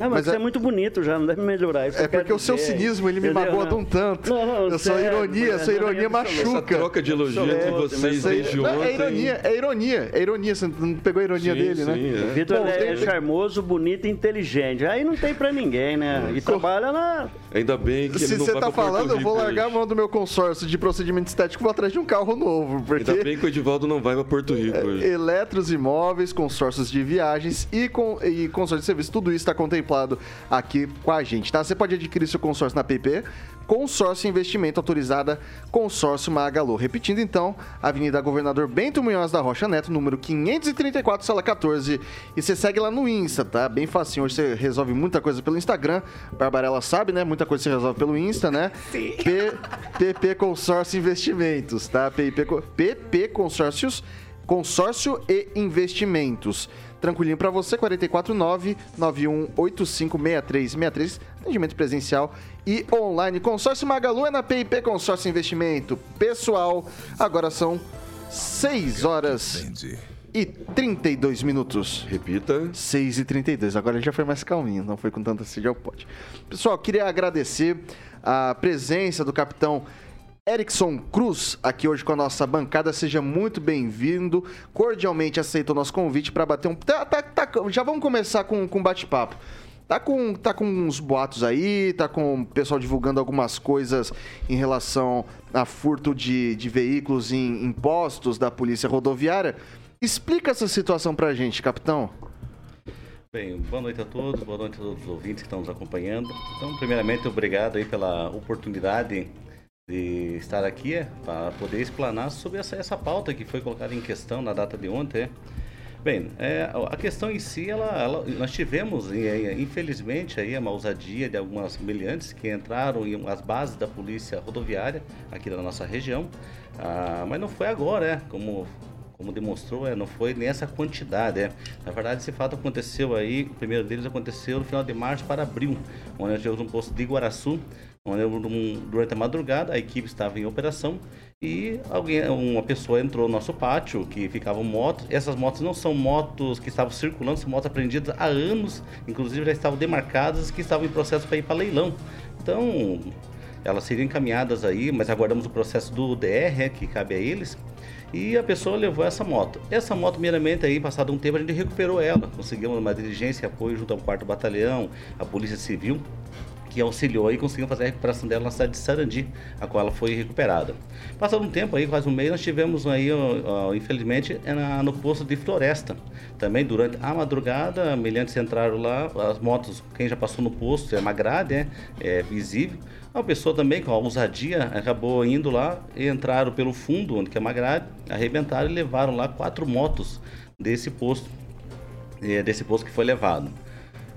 Não, mas, Mas você é- é... muito bonito já, não deve melhorar. Isso é porque o seu dizer. cinismo, ele me Entendeu? magoa de um tanto. Não, não, eu sou sério, ironia, essa é ironia absoluta. Essa machuca. troca de elogio entre vocês desde não, ontem. é ironia, é ironia, é ironia. Você não pegou a ironia Sim, dele, né? sim, é. Vitor é, tem- é charmoso, bonito e inteligente. Aí não tem pra ninguém, né? E trabalha na. Ainda bem que Se você tá falando, eu vou largar a mão do meu consórcio de procedimento estético e vou atrás de um carro novo. Porque Ainda bem que o Edivaldo não vai pra Porto Rico hoje. Eletros Imóveis, consórcios de viagens e, com, e consórcio de serviço, tudo isso está contemplado aqui com a gente, tá? Você pode adquirir seu consórcio na PP, consórcio investimento autorizada, consórcio Magalu. Repetindo então, Avenida Governador Bento Munhoz da Rocha Neto, número 534, sala 14. E você segue lá no Insta, tá? Bem facinho. Hoje você resolve muita coisa pelo Instagram. Barbarella sabe, né? Muita coisa você resolve pelo Insta, né? [laughs] Sim. PP Consórcio Investimentos, tá? PP Consórcios Consórcio e Investimentos. Tranquilinho pra você, 449-9185-6363. Atendimento presencial e online. Consórcio Magalu é na PIP Consórcio Investimento. Pessoal, agora são 6 horas e 32 minutos. Repita. 6 e 32 Agora ele já foi mais calminho, não foi com tanta sede ao pote. Pessoal, queria agradecer a presença do capitão Erickson Cruz aqui hoje com a nossa bancada. Seja muito bem-vindo. Cordialmente aceita o nosso convite para bater um. tá- tá- tá- já vamos começar com com bate-papo. Tá com, tá com uns boatos aí, tá com o pessoal divulgando algumas coisas em relação a furto de, de veículos em impostos da Polícia Rodoviária. Explica essa situação pra gente, capitão. Bem, boa noite a todos, boa noite a todos os ouvintes que estão nos acompanhando. Então, primeiramente, obrigado aí pela oportunidade de estar aqui é, para poder explanar sobre essa, essa pauta que foi colocada em questão na data de ontem. é. Bem, é, a questão em si, ela, ela- nós tivemos, infelizmente, aí uma ousadia de algumas miliantes que entraram em as bases da polícia rodoviária aqui da nossa região, Ah, mas não foi agora, é, como como demonstrou, é, não foi nessa quantidade. É. Na verdade, esse fato aconteceu aí, o primeiro deles aconteceu no final de março para abril, onde nós tivemos um posto de Iguaraçu, durante a madrugada a equipe estava em operação e alguém, uma pessoa entrou no nosso pátio que ficavam motos. Essas motos não são motos que estavam circulando, são motos apreendidas há anos, inclusive já estavam demarcadas que estavam em processo para ir para leilão. Então, elas seriam encaminhadas aí, mas aguardamos o processo do DR, é, que cabe a eles. E a pessoa levou essa moto. Essa moto, meramente, aí, passado um tempo, a gente recuperou ela. Conseguimos uma diligência apoio junto ao 4 Batalhão, a Polícia Civil, que auxiliou e conseguimos fazer a recuperação dela na cidade de Sarandi, a qual ela foi recuperada. Passado um tempo aí, quase um mês, nós tivemos aí, ó, ó, infelizmente, é na- no posto de Floresta. Também durante a madrugada, miliantes entraram lá, as motos, quem já passou no posto, é uma grade, é, é visível. Uma pessoa também com a ousadia acabou indo lá e entraram pelo fundo, onde que é uma grade, arrebentaram e levaram lá quatro motos desse posto, eh, desse posto que foi levado.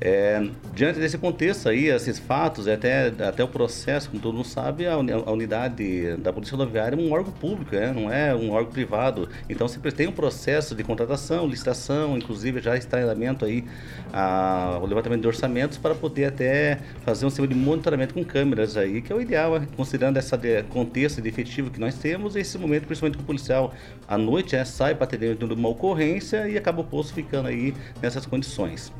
É, diante desse contexto aí, esses fatos, até, até o processo, como todo mundo sabe, a, uni- a unidade da Polícia Rodoviária é um órgão público, é, não é um órgão privado. Então sempre tem um processo de contratação, licitação, inclusive já está em andamento aí a- o levantamento de orçamentos para poder até fazer um sistema de monitoramento com câmeras aí, que é o ideal, é, considerando esse contexto de efetivo que nós temos, esse momento, principalmente que o policial à noite é, sai para atender uma ocorrência e acaba o posto ficando aí nessas condições.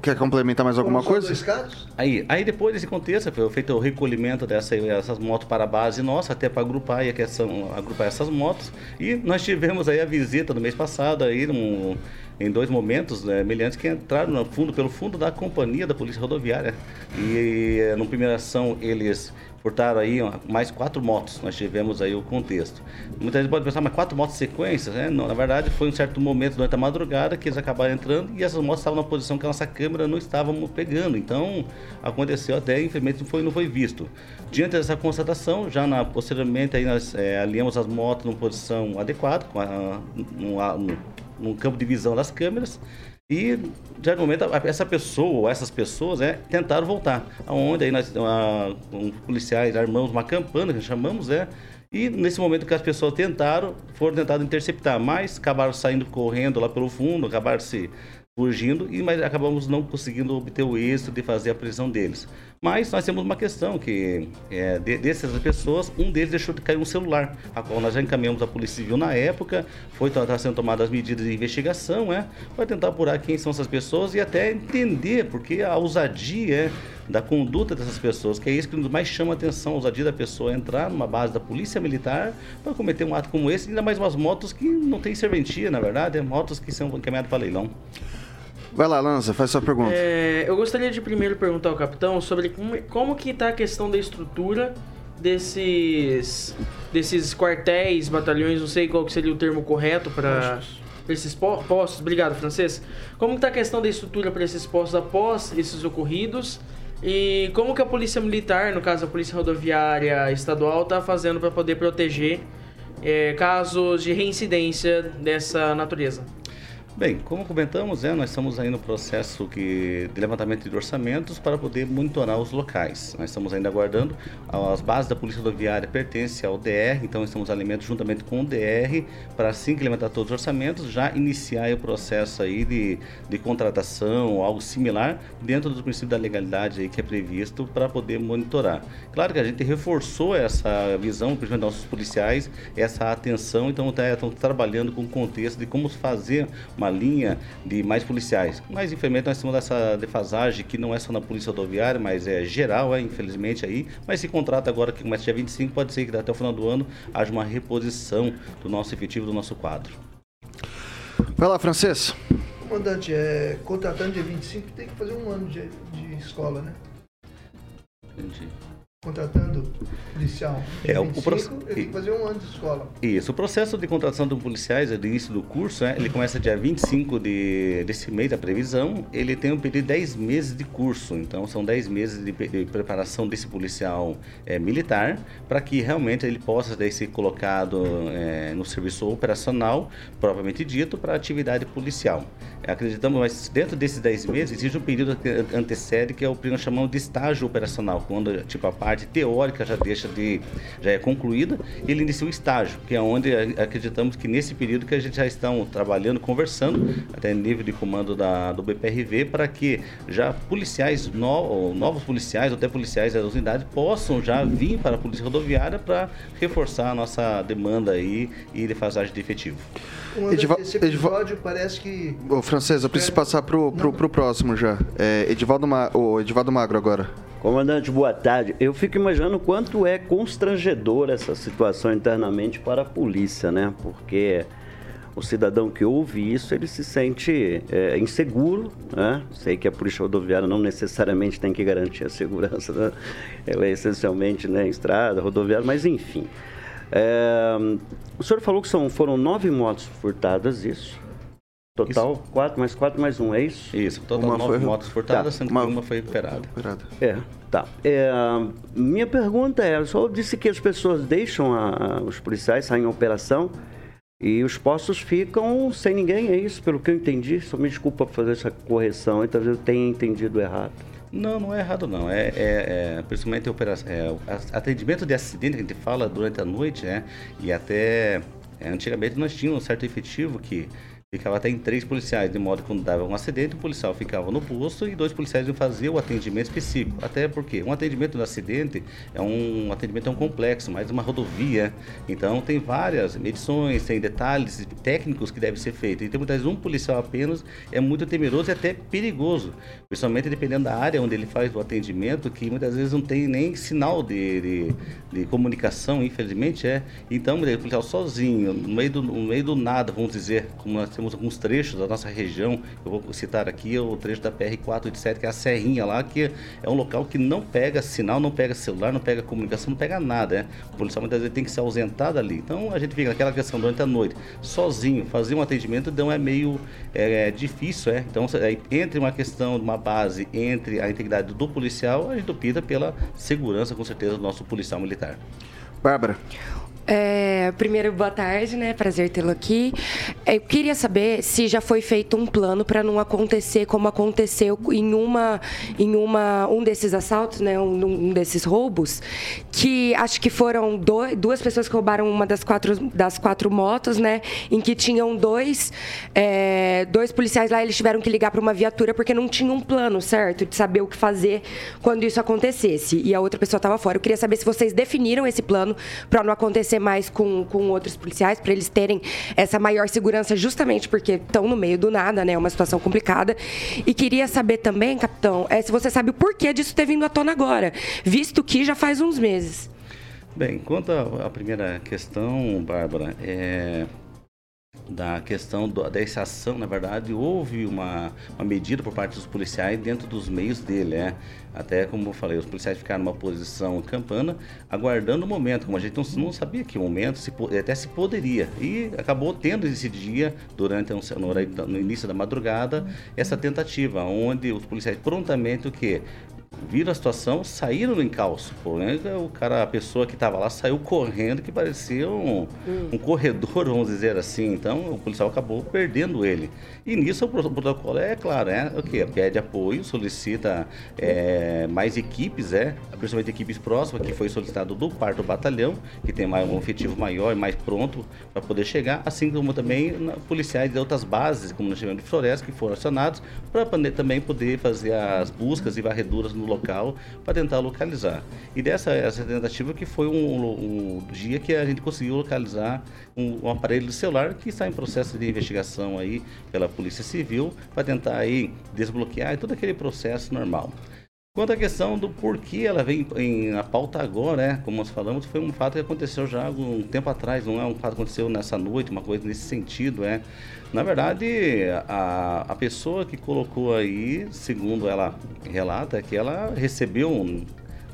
Quer complementar mais alguma coisa? dois casos? Aí, aí depois desse contexto, foi feito o recolhimento dessas motos para a base nossa, até para agrupar, e que são, agrupar essas motos. E nós tivemos aí a visita no mês passado, aí, num- em dois momentos, né, miliantes que entraram no fundo, pelo fundo da companhia da Polícia Rodoviária. E, eh, numa primeira ação, eles furtaram aí mais quatro motos. Nós tivemos aí o contexto. Muita gente pode pensar, mas quatro motos sequências, né? Não, na verdade, foi um certo momento durante a madrugada que eles acabaram entrando e essas motos estavam na posição que a nossa câmera não estava pegando. Então, aconteceu até, infelizmente, foi, não foi visto. Diante dessa constatação, já na, posteriormente aí nós eh, alinhamos as motos numa posição adequada, com a, no, campo de visão das câmeras e, já no momento, essa pessoa ou essas pessoas é, tentaram voltar. Aonde aí nós, a, um, policiais, armamos uma campana, que chamamos, é, e nesse momento que as pessoas tentaram, foram tentadas interceptar, mas acabaram saindo correndo lá pelo fundo, acabaram se fugindo, e mas acabamos não conseguindo obter o êxito de fazer a prisão deles. Mas nós temos uma questão que é, de, dessas pessoas, um deles deixou de cair um celular, a qual nós já encaminhamos a Polícia Civil na época, foi tá sendo tomadas as medidas de investigação, é, para tentar apurar quem são essas pessoas e até entender porque a ousadia é, da conduta dessas pessoas, que é isso que mais chama a atenção, a ousadia da pessoa entrar numa base da polícia militar para cometer um ato como esse, ainda mais umas motos que não tem serventia, na verdade, é motos que são encaminhadas para leilão. Vai lá, Lança, faz sua pergunta. É, eu gostaria de primeiro perguntar ao capitão sobre como, como que está a questão da estrutura desses desses quartéis, batalhões, não sei qual seria o termo correto para esses postos. Obrigado, francês. Como está a questão da estrutura para esses postos após esses ocorridos? E como que a polícia militar, no caso a polícia rodoviária estadual, está fazendo para poder proteger é, casos de reincidência dessa natureza? Bem, como comentamos, é, nós estamos aí no processo que, de levantamento de orçamentos para poder monitorar os locais. Nós estamos ainda aguardando. As bases da Polícia Rodoviária pertencem ao DR, então estamos alinhando juntamente com o DR para assim que levantar todos os orçamentos, já iniciar o processo aí de, de contratação algo similar dentro dos princípios da legalidade aí que é previsto para poder monitorar. Claro que a gente reforçou essa visão, principalmente nossos policiais, essa atenção, então tá, estamos trabalhando com o contexto de como fazer uma linha de mais policiais. Mas infelizmente nós temos essa defasagem que não é só na polícia rodoviária, mas é geral, é, infelizmente aí. Mas se contrato agora que começa dia 25, pode ser que até o final do ano haja uma reposição do nosso efetivo, do nosso quadro. Vai lá, Francês. Comandante, é, contratando dia 25 tem que fazer um ano de, de escola, né? Entendi contratando policial. É, o, processo. ele tem que fazer um ano de escola. Isso, o processo de contratação de policiais, do início do curso, né, ele começa dia 25 de, desse mês, da previsão, ele tem um período de 10 meses de curso, então são 10 meses de, de preparação desse policial é, militar, para que realmente ele possa daí, ser colocado é, no serviço operacional, propriamente dito, para atividade policial. Acreditamos, mas dentro desses 10 meses existe um período que antecede, que é o que nós chamamos de estágio operacional, quando tipo a parte teórica já deixa de já é concluída, ele inicia o estágio, que é onde acreditamos que nesse período que a gente já está trabalhando, conversando até nível de comando da, do BPRV para que já policiais no, novos policiais ou até policiais das unidades possam já vir para a polícia rodoviária para reforçar a nossa demanda aí e defasagem de efetivo. Edival, esse episódio parece que. Ô, Francês, eu preciso passar pro, pro, pro próximo já. É, Edivaldo, Ma... o Edivaldo Magro agora. Comandante, boa tarde. Eu fico imaginando quanto é constrangedor essa situação internamente para a polícia, né? Porque o cidadão que ouve isso, ele se sente é, inseguro, né? Sei que a polícia rodoviária não necessariamente tem que garantir a segurança, né? ela é essencialmente né, estrada, rodoviária, mas enfim. É, o senhor falou que são, foram nove motos furtadas, isso? Total, isso. quatro, mais quatro, mais um, é isso? Isso, total uma nove foi... motos furtadas, tá. sendo uma... que uma foi recuperada. É, tá. É, minha pergunta é, o senhor disse que as pessoas deixam a, os policiais saem em operação e os postos ficam sem ninguém, é isso? Pelo que eu entendi, só me desculpa por fazer essa correção, então eu tenho entendido errado. Não, não é errado não. É, é, é principalmente operação, é, atendimento de acidente que a gente fala durante a noite, né? E até é, antigamente nós tínhamos um certo efetivo que Ficava até em três policiais, de modo que quando dava um acidente, o policial ficava no posto e dois policiais iam fazer o atendimento específico. Até porque um atendimento do acidente é um atendimento tão complexo, mais uma rodovia. Então tem várias medições, tem detalhes técnicos que devem ser feitos. Então muitas vezes um policial apenas é muito temeroso e até perigoso. Principalmente dependendo da área onde ele faz o atendimento, que muitas vezes não tem nem sinal de, de, de comunicação, infelizmente é. Então o policial sozinho, no meio, do, no meio do nada, vamos dizer, como nós temos temos alguns trechos da nossa região, eu vou citar aqui o trecho da PR-487, que é a Serrinha lá, que é um local que não pega sinal, não pega celular, não pega comunicação, não pega nada, né? O policial muitas vezes tem que se ausentar dali. Então a gente fica naquela questão durante a noite, sozinho, fazer um atendimento então é meio é, difícil, é? Então entre uma questão uma base, entre a integridade do policial, a gente opta pela segurança, com certeza, do nosso policial militar. Bárbara. É, primeiro, boa tarde, né? Prazer tê-lo aqui. Eu queria saber se já foi feito um plano para não acontecer como aconteceu em uma, em uma, um desses assaltos, né? Um, um desses roubos, que acho que foram dois, duas pessoas que roubaram uma das quatro, das quatro motos, né? Em que tinham dois, é, dois policiais lá, eles tiveram que ligar para uma viatura porque não tinha um plano, certo? De saber o que fazer quando isso acontecesse. E a outra pessoa estava fora. Eu queria saber se vocês definiram esse plano para não acontecer mais com, com outros policiais, para eles terem essa maior segurança, justamente porque estão no meio do nada, né? É uma situação complicada. E queria saber também, capitão, é, se você sabe o porquê disso ter vindo à tona agora, visto que já faz uns meses. Bem, quanto à primeira questão, Bárbara, é, da questão do, dessa ação, na verdade, houve uma, uma medida por parte dos policiais dentro dos meios dele, é. Até como eu falei, os policiais ficaram numa posição campana, aguardando o momento, como a gente não, não sabia que momento, se, até se poderia. E acabou tendo esse dia, durante no, no início da madrugada, essa tentativa, onde os policiais prontamente o que? Viram a situação, saíram no encalço. O cara, a pessoa que estava lá saiu correndo, que parecia um, hum. um, corredor, [laughs] vamos dizer assim. Então, o policial acabou perdendo ele. E nisso, o protocolo é claro, é o quê? Pede apoio, solicita é, mais equipes, é, principalmente equipes próximas, que foi solicitado do quarto batalhão, que tem um efetivo maior e mais pronto para poder chegar, assim como também na, policiais de outras bases, como nós chamamos de floresta, que foram acionados, para também poder fazer as buscas e varreduras no local para tentar localizar. E dessa essa tentativa que foi um, um dia que a gente conseguiu localizar um, um, aparelho celular que está em processo de investigação aí pela Polícia Civil para tentar aí desbloquear todo aquele processo normal. Quanto à questão do porquê ela vem em, a pauta agora, né? como nós falamos, foi um fato que aconteceu já há algum tempo atrás, não é um fato que aconteceu nessa noite, uma coisa nesse sentido, é. Na verdade, a, a pessoa que colocou aí, segundo ela relata, é que ela recebeu um,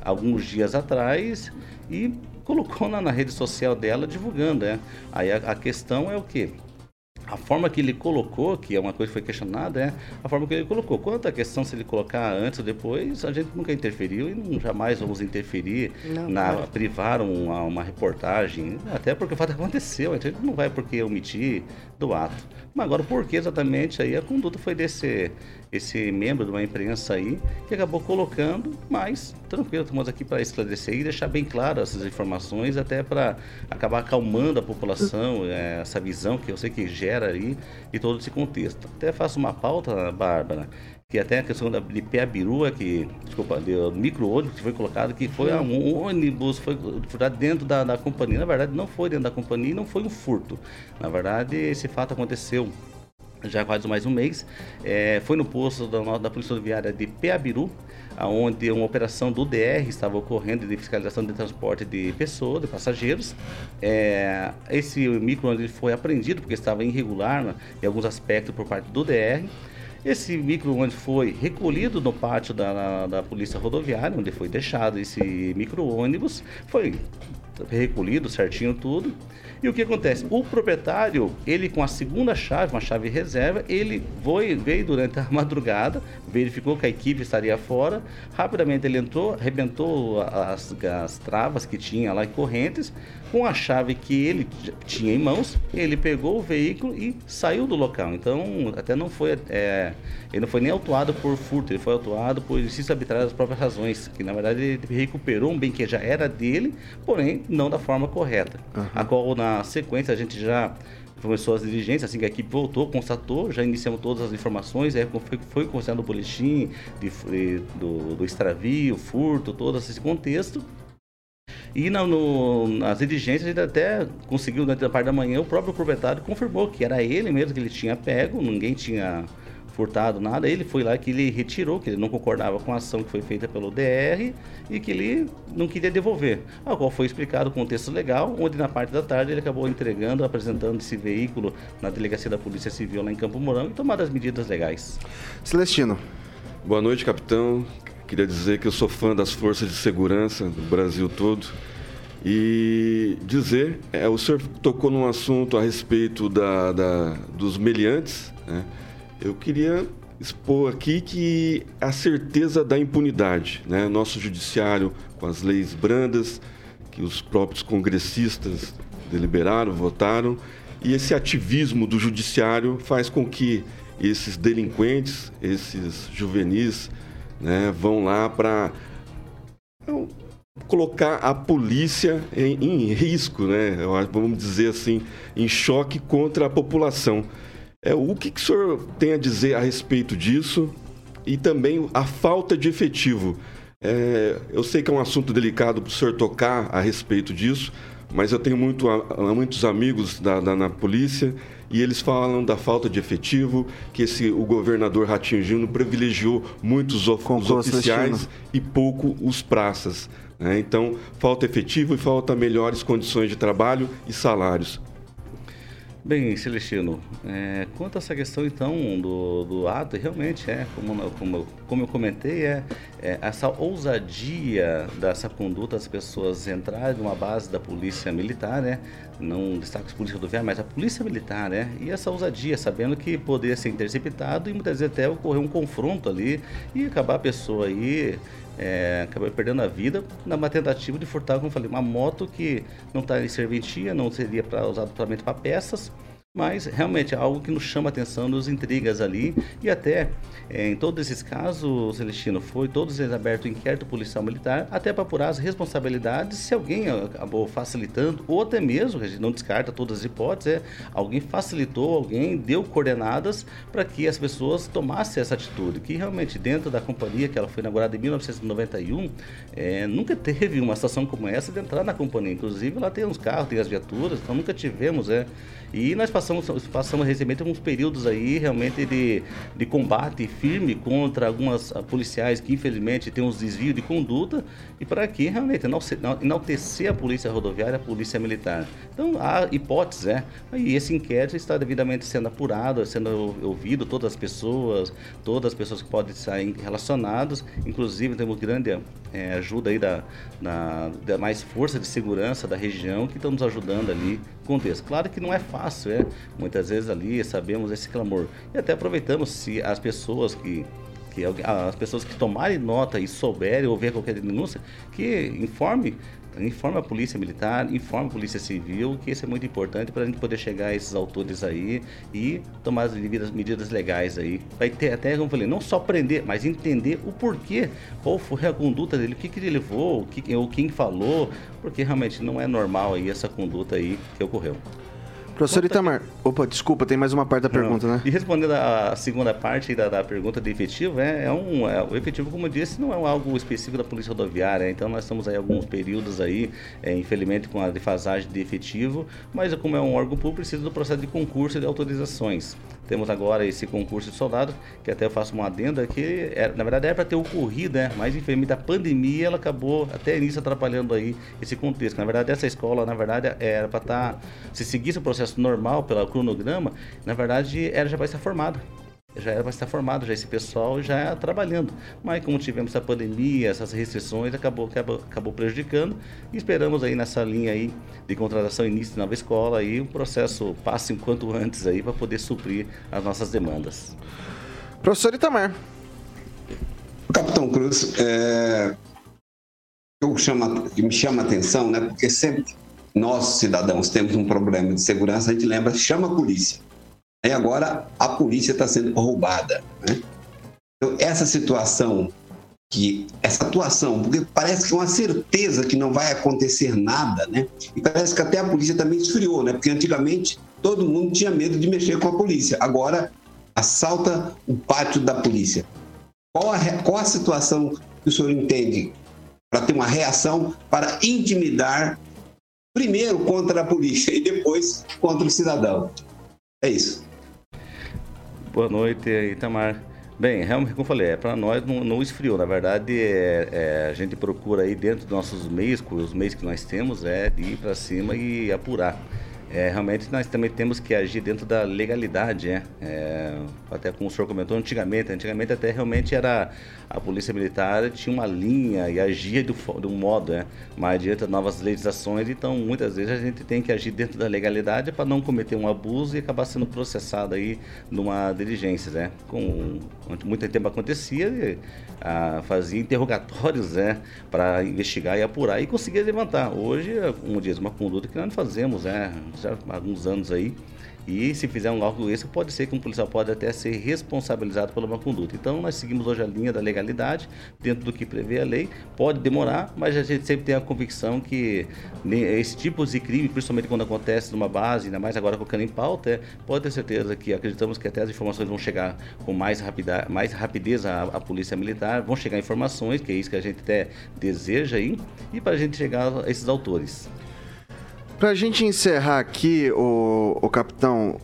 alguns dias atrás e colocou na, na rede social dela divulgando, é. Aí a, a questão é o que? A forma que ele colocou, que é uma coisa que foi questionada, é a forma que ele colocou. Quanto à questão se ele colocar antes ou depois, a gente nunca interferiu e não, jamais vamos interferir não, na claro. privar uma, uma, reportagem, até porque o fato [laughs] aconteceu, a gente não vai porque omitir do ato. Mas agora, por que exatamente aí a conduta foi desse esse membro de uma imprensa aí que acabou colocando, mas tranquilo, estamos aqui para esclarecer e deixar bem claro essas informações, até para acabar acalmando a população, é, [laughs] essa visão que eu sei que gera aí e todo esse contexto. Até faço uma pauta, Bárbara, que até a questão da, de Peabirua, que, desculpa, de micro-ônibus que foi colocado, que foi um ônibus, foi furtado dentro da, da companhia. Na verdade, não foi dentro da companhia e não foi um furto. Na verdade, esse fato aconteceu já quase mais um mês. É, foi no posto da, da Polícia Rodoviária de Peabiru, onde uma operação do DR estava ocorrendo de fiscalização de transporte de pessoas, de passageiros. É, esse micro foi apreendido porque estava irregular né, em alguns aspectos por parte do DR. Esse micro-ônibus foi recolhido no pátio da, da Polícia Rodoviária, onde foi deixado esse micro-ônibus, foi recolhido certinho tudo. E o que acontece? O proprietário, ele com a segunda chave, uma chave reserva, ele foi, veio durante a [laughs] madrugada, verificou que a equipe estaria fora, rapidamente ele entrou, arrebentou as, as travas que tinha lá e correntes, com a chave que ele tinha em mãos, ele pegou o veículo e saiu do local. Então, até não foi, é, ele não foi nem autuado por furto, ele foi autuado por exercício arbitrário das próprias razões, que na verdade ele recuperou um bem que já era dele, porém não da forma correta. Uhum. A qual na sequência a gente já começou as diligências, assim que a equipe voltou, constatou, já iniciamos todas as informações, aí foi, foi considerado o boletim de, de, do, do extravio, furto, todo esse contexto. E na, no, nas diligências, a gente até conseguiu, na parte da manhã, o próprio proprietário confirmou que era ele mesmo que ele tinha pego, ninguém tinha furtado nada. Ele foi lá que ele retirou, que ele não concordava com a ação que foi feita pelo DR e que ele não queria devolver. Ao qual foi explicado o contexto legal, onde na parte da tarde ele acabou entregando, apresentando esse veículo na delegacia da Polícia Civil lá em Campo Mourão e tomando as medidas legais. Celestino. Boa noite, capitão. Queria dizer que eu sou fã das forças de segurança do Brasil todo. E dizer, é, o senhor tocou num assunto a respeito da, da dos meliantes. Né? Eu queria expor aqui que a certeza da impunidade, né? Nosso judiciário com as leis brandas que os próprios congressistas deliberaram, votaram, e esse ativismo do judiciário faz com que esses delinquentes, esses juvenis, né, vão lá para colocar a polícia em, em, risco, né? Vamos dizer assim, em choque contra a população. É, o que, que o senhor tem a dizer a respeito disso e também a falta de efetivo? É, eu sei que é um assunto delicado para o senhor tocar a respeito disso, mas eu tenho muito, muitos amigos da, da, na polícia e eles falam da falta de efetivo, que esse, o governador Ratinho Gino privilegiou muitos of, os oficiais e pouco os praças. Né? Então, falta efetivo e falta melhores condições de trabalho e salários. Bem, Celestino, é, quanto a essa questão então do, do ato, realmente é, como, como, como eu comentei, é, é, essa ousadia dessa conduta das pessoas entrarem numa base da polícia militar, né? Não destaco os polícia rodoviária, mas a polícia militar, né? E essa ousadia, sabendo que poderia ser interceptado e muitas vezes até ocorrer um confronto ali e acabar a pessoa aí é, acabou perdendo a vida numa tentativa de furtar, como eu falei, uma moto que não está em serventia, não seria para usar para peças, mas realmente é algo que nos chama a atenção, nos intrigas ali. E até é, em todos esses casos, Celestino, foi todos eles aberto inquérito policial militar até para apurar as responsabilidades se alguém acabou facilitando ou até mesmo, a gente não descarta todas as hipóteses, é, alguém facilitou, alguém deu coordenadas para que as pessoas tomassem essa atitude, que realmente dentro da companhia que ela foi inaugurada em 1991, é, nunca teve uma situação como essa de entrar na companhia, inclusive lá tem os carros, tem as viaturas, então nunca tivemos, é, e nós passamos, passamos recentemente alguns períodos aí realmente de, de combate firme contra algumas ah, policiais que infelizmente têm uns desvios de conduta e para que realmente enaltecer a polícia rodoviária, a polícia militar. Então há hipóteses, é. E esse inquérito está devidamente sendo apurado, sendo ouvido todas as pessoas, todas as pessoas que podem estar relacionadas, inclusive temos grande é, ajuda aí da, da, da mais força de segurança da região que estão nos ajudando ali contexto. Claro que não é fácil, é. Muitas vezes ali sabemos esse clamor. E até aproveitamos se as pessoas que que as pessoas que tomarem nota e souberem ou ver qualquer denúncia, que informe informe a polícia militar, informe a polícia civil, que isso é muito importante para a gente poder chegar a esses autores aí e tomar as devidas medidas legais aí. Vai ter até, como eu falei, não só prender, mas entender o porquê, qual foi a conduta dele, o que, que ele levou, o que, ou quem falou, porque realmente não é normal aí essa conduta aí que ocorreu. Professor Itamar, opa, desculpa, tem mais uma parte da pergunta, não. né? E respondendo a segunda parte da, da pergunta de efetivo, é, é um, é, o efetivo, como eu disse, não é algo específico da Polícia Rodoviária, então nós estamos aí alguns períodos aí, é, infelizmente, com a defasagem de efetivo, mas como é um órgão público, precisa do processo de concurso e de autorizações. Temos agora esse concurso de soldados, que até eu faço uma adenda, que é, na verdade era para ter ocorrido, né? mas infelizmente a pandemia ela acabou até início atrapalhando aí esse contexto. Na verdade, essa escola, na verdade, era para estar, tá, se seguisse o processo normal pelo cronograma, na verdade, era já para estar formada já era para estar formado já esse pessoal já trabalhando. Mas como tivemos essa pandemia, essas restrições, acabou, acabou, acabou prejudicando e esperamos aí nessa linha aí de contratação início de nova escola aí o processo passe enquanto antes aí para poder suprir as nossas demandas. Professor Itamar. Capitão Cruz, é, eu chama, me chama a atenção, né? Porque sempre nós cidadãos temos um problema de segurança, a gente lembra, chama a polícia e agora a polícia está sendo roubada. Né? Então, essa situação, que essa atuação, porque parece que é uma certeza que não vai acontecer nada, né? E parece que até a polícia também esfriou, né? Porque antigamente todo mundo tinha medo de mexer com a polícia. Agora assalta o pátio da polícia. Qual a, qual a situação que o senhor entende para ter uma reação para intimidar primeiro contra a polícia [laughs] e depois contra o cidadão? É isso. Boa noite, Itamar. Bem, realmente, como eu falei, é, para nós não, não, esfriou. Na verdade, é, é, a gente procura aí dentro dos nossos meios, os meios que nós temos, é ir para cima e apurar. É, realmente nós também temos que agir dentro da legalidade, né? É, até como o senhor comentou antigamente, antigamente até realmente era a polícia militar tinha uma linha e agia do, do modo, né? Mas diante das novas legislações, então muitas vezes a gente tem que agir dentro da legalidade para não cometer um abuso e acabar sendo processado aí numa diligência, né? Com muito tempo acontecia, a, fazia interrogatórios, [laughs] né? Para investigar e apurar e conseguir levantar. Hoje, como diz, uma conduta que nós fazemos, né? Já há alguns anos aí e se fizer um cálculo esse, pode ser que um policial pode até ser responsabilizado por uma conduta. Então nós seguimos hoje a linha da legalidade, dentro do que prevê a lei. Pode demorar, mas a gente sempre tem a convicção que esse tipo de crime, principalmente quando acontece numa base, ainda mais agora colocando em pauta, é, pode ter certeza que acreditamos que até as informações vão chegar com mais, rapida, mais rapidez à, à polícia militar, vão chegar informações, que é isso que a gente até deseja aí, e para a gente chegar a esses autores. Pra gente encerrar aqui, o, o capitão,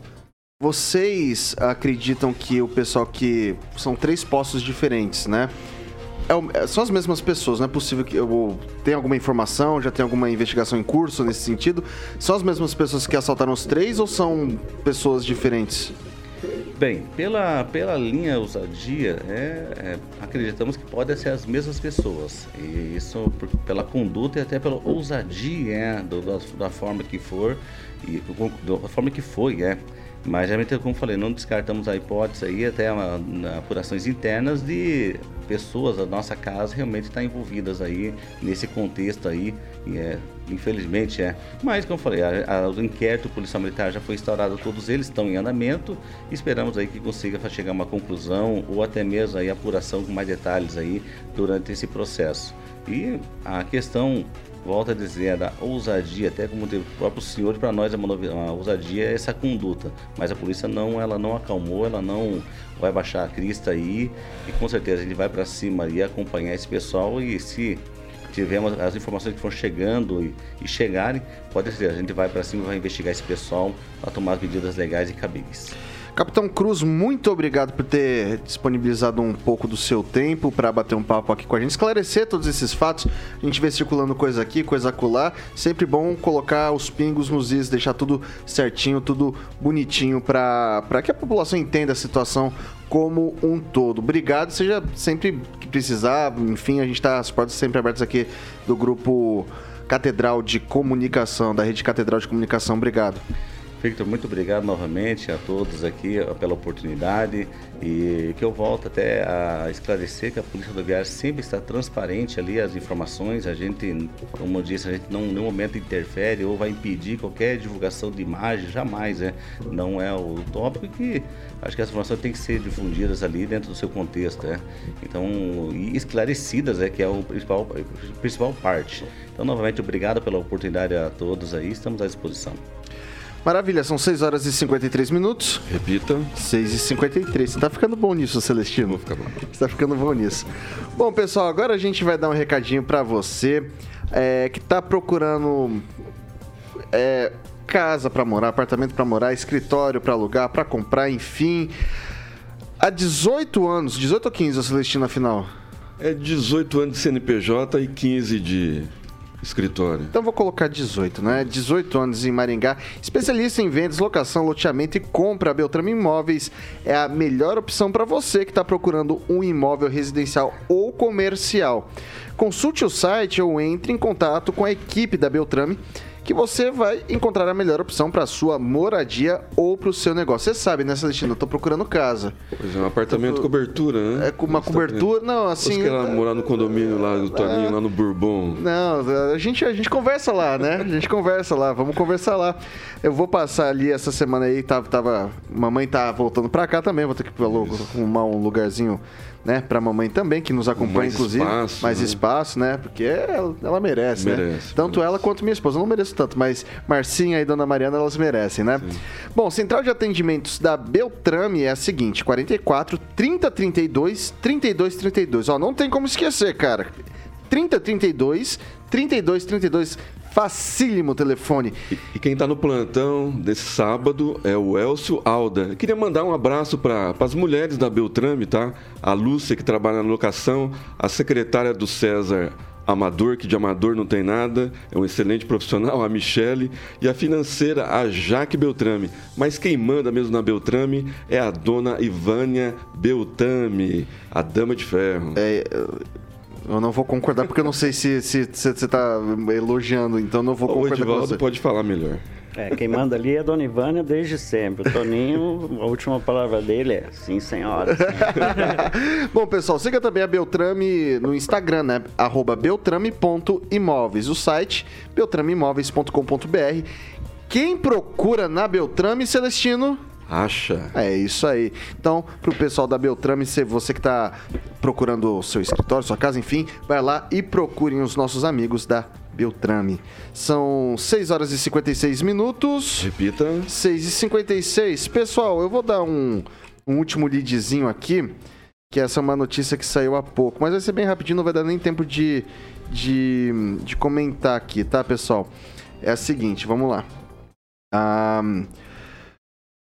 vocês acreditam que o pessoal que. São três postos diferentes, né? É, é, são as mesmas pessoas, não é possível que eu tenha alguma informação, já tem alguma investigação em curso nesse sentido. São as mesmas pessoas que assaltaram os três ou são pessoas diferentes? Bem, pela, pela linha ousadia, é, é, acreditamos que podem ser as mesmas pessoas. E isso por, pela conduta e até pela ousadia é, do, da, da, forma que for, e da forma que foi, é. Mas, realmente, como falei, não descartamos a hipótese aí, até apurações internas de pessoas da nossa casa realmente estar envolvidas aí nesse contexto aí, é, infelizmente é. Mas, como falei, a, a, o inquérito policial militar já foi instaurado, todos eles estão em andamento, esperamos aí que consiga chegar a uma conclusão ou até mesmo aí apuração com mais detalhes aí durante esse processo. E a questão volta a dizer, é da ousadia, até como o próprio senhor, para nós a ousadia é essa conduta, mas a polícia não, ela não acalmou, ela não vai baixar a crista aí e com certeza a gente vai para cima e acompanhar esse pessoal e se tivermos as informações que vão chegando e, e chegarem, pode ser, a gente vai para cima e vai investigar esse pessoal para tomar as medidas legais e cabíveis. Capitão Cruz, muito obrigado por ter disponibilizado um pouco do seu tempo para bater um papo aqui com a gente, esclarecer todos esses fatos. A gente vê circulando coisa aqui, coisa acolá. Sempre bom colocar os pingos nos is, deixar tudo certinho, tudo bonitinho para que a população entenda a situação como um todo. Obrigado, seja sempre que precisar. Enfim, a gente está as portas sempre abertas aqui do grupo Catedral de Comunicação, da Rede Catedral de Comunicação. Obrigado. Victor, muito obrigado novamente a todos aqui pela oportunidade e que eu volto até a esclarecer que a Polícia Rodoviária sempre está transparente ali as informações. A gente, como eu disse, a gente não em nenhum momento interfere ou vai impedir qualquer divulgação de imagem, jamais, né? Não é o tópico que acho que as informações têm que ser difundidas ali dentro do seu contexto, né? Então, e esclarecidas, é que é o principal, principal parte. Então, novamente, obrigado pela oportunidade a todos aí, estamos à disposição. Maravilha, são 6 horas e 53 minutos. Repita. 6 e 53. Você tá ficando bom nisso, Celestino? Vou ficar bom. Você tá ficando bom nisso. Bom, pessoal, agora a gente vai dar um recadinho para você é, que tá procurando é, casa para morar, apartamento para morar, escritório para alugar, para comprar, enfim. Há 18 anos, 18 ou 15, Celestino, afinal? É 18 anos de CNPJ e 15 de escritório. Então vou colocar 18, né? 18 anos em Maringá, especialista em vendas, locação, loteamento e compra. A Beltrame Imóveis é a melhor opção para você que está procurando um imóvel residencial ou comercial. Consulte o site ou entre em contato com a equipe da Beltrame que você vai encontrar a melhor opção para sua moradia ou para o seu negócio. Você sabe, né, Celestino? Eu tô procurando casa. Pois é, um apartamento tô... cobertura, né? É com uma Você cobertura. Tá não, assim. Você quer lá morar no condomínio lá do Toninho, é... lá no Bourbon. Não, a gente, a gente conversa lá, né? A gente conversa lá, vamos conversar lá. Eu vou passar ali essa semana aí, tava. tava mamãe tá voltando para cá também, vou ter que arrumar um lugarzinho né? Para a mamãe também, que nos acompanha, mais inclusive. Espaço, mais né? espaço, né? Porque ela, ela merece, né? merece, né? Tanto merece. ela quanto minha esposa. Eu não mereço tanto, mas Marcinha e Dona Mariana, elas merecem, né? Sim. Bom, central de atendimentos da Beltrame é a seguinte: 44 30 32 32 32. Ó, não tem como esquecer, cara. 30 32 32 32 Facílimo o telefone. E, e quem está no plantão desse sábado é o Elcio Alda. Eu queria mandar um abraço para as mulheres da Beltrame, tá? A Lúcia, que trabalha na locação, a secretária do César, amador, que de amador não tem nada, é um excelente profissional, a Michele, e a financeira, a Jaque Beltrame. Mas quem manda mesmo na Beltrame é a dona Ivânia Beltrame, a dama de ferro. É, eu não vou concordar porque eu não sei se você se, se, está elogiando, então não vou concordar o Edivaldo com você. pode falar melhor. É, quem manda ali é a Dona Ivânia desde sempre. O Toninho, a última palavra dele é sim, senhora. [laughs] Bom, pessoal, siga também a Beltrame no Instagram, né? Arroba beltrame.imóveis. O site beltrameimóveis.com.br. Quem procura na Beltrame, Celestino? Acha. É isso aí. Então, pro pessoal da Beltrame, se você que tá procurando o seu escritório, sua casa, enfim, vai lá e procurem os nossos amigos da Beltrame. São 6 horas e 56 minutos. Repita. 6 e 56. Pessoal, eu vou dar um, um último leadzinho aqui, que essa é uma notícia que saiu há pouco, mas vai ser bem rapidinho, não vai dar nem tempo de, de, de comentar aqui, tá, pessoal? É a seguinte, vamos lá. Ah,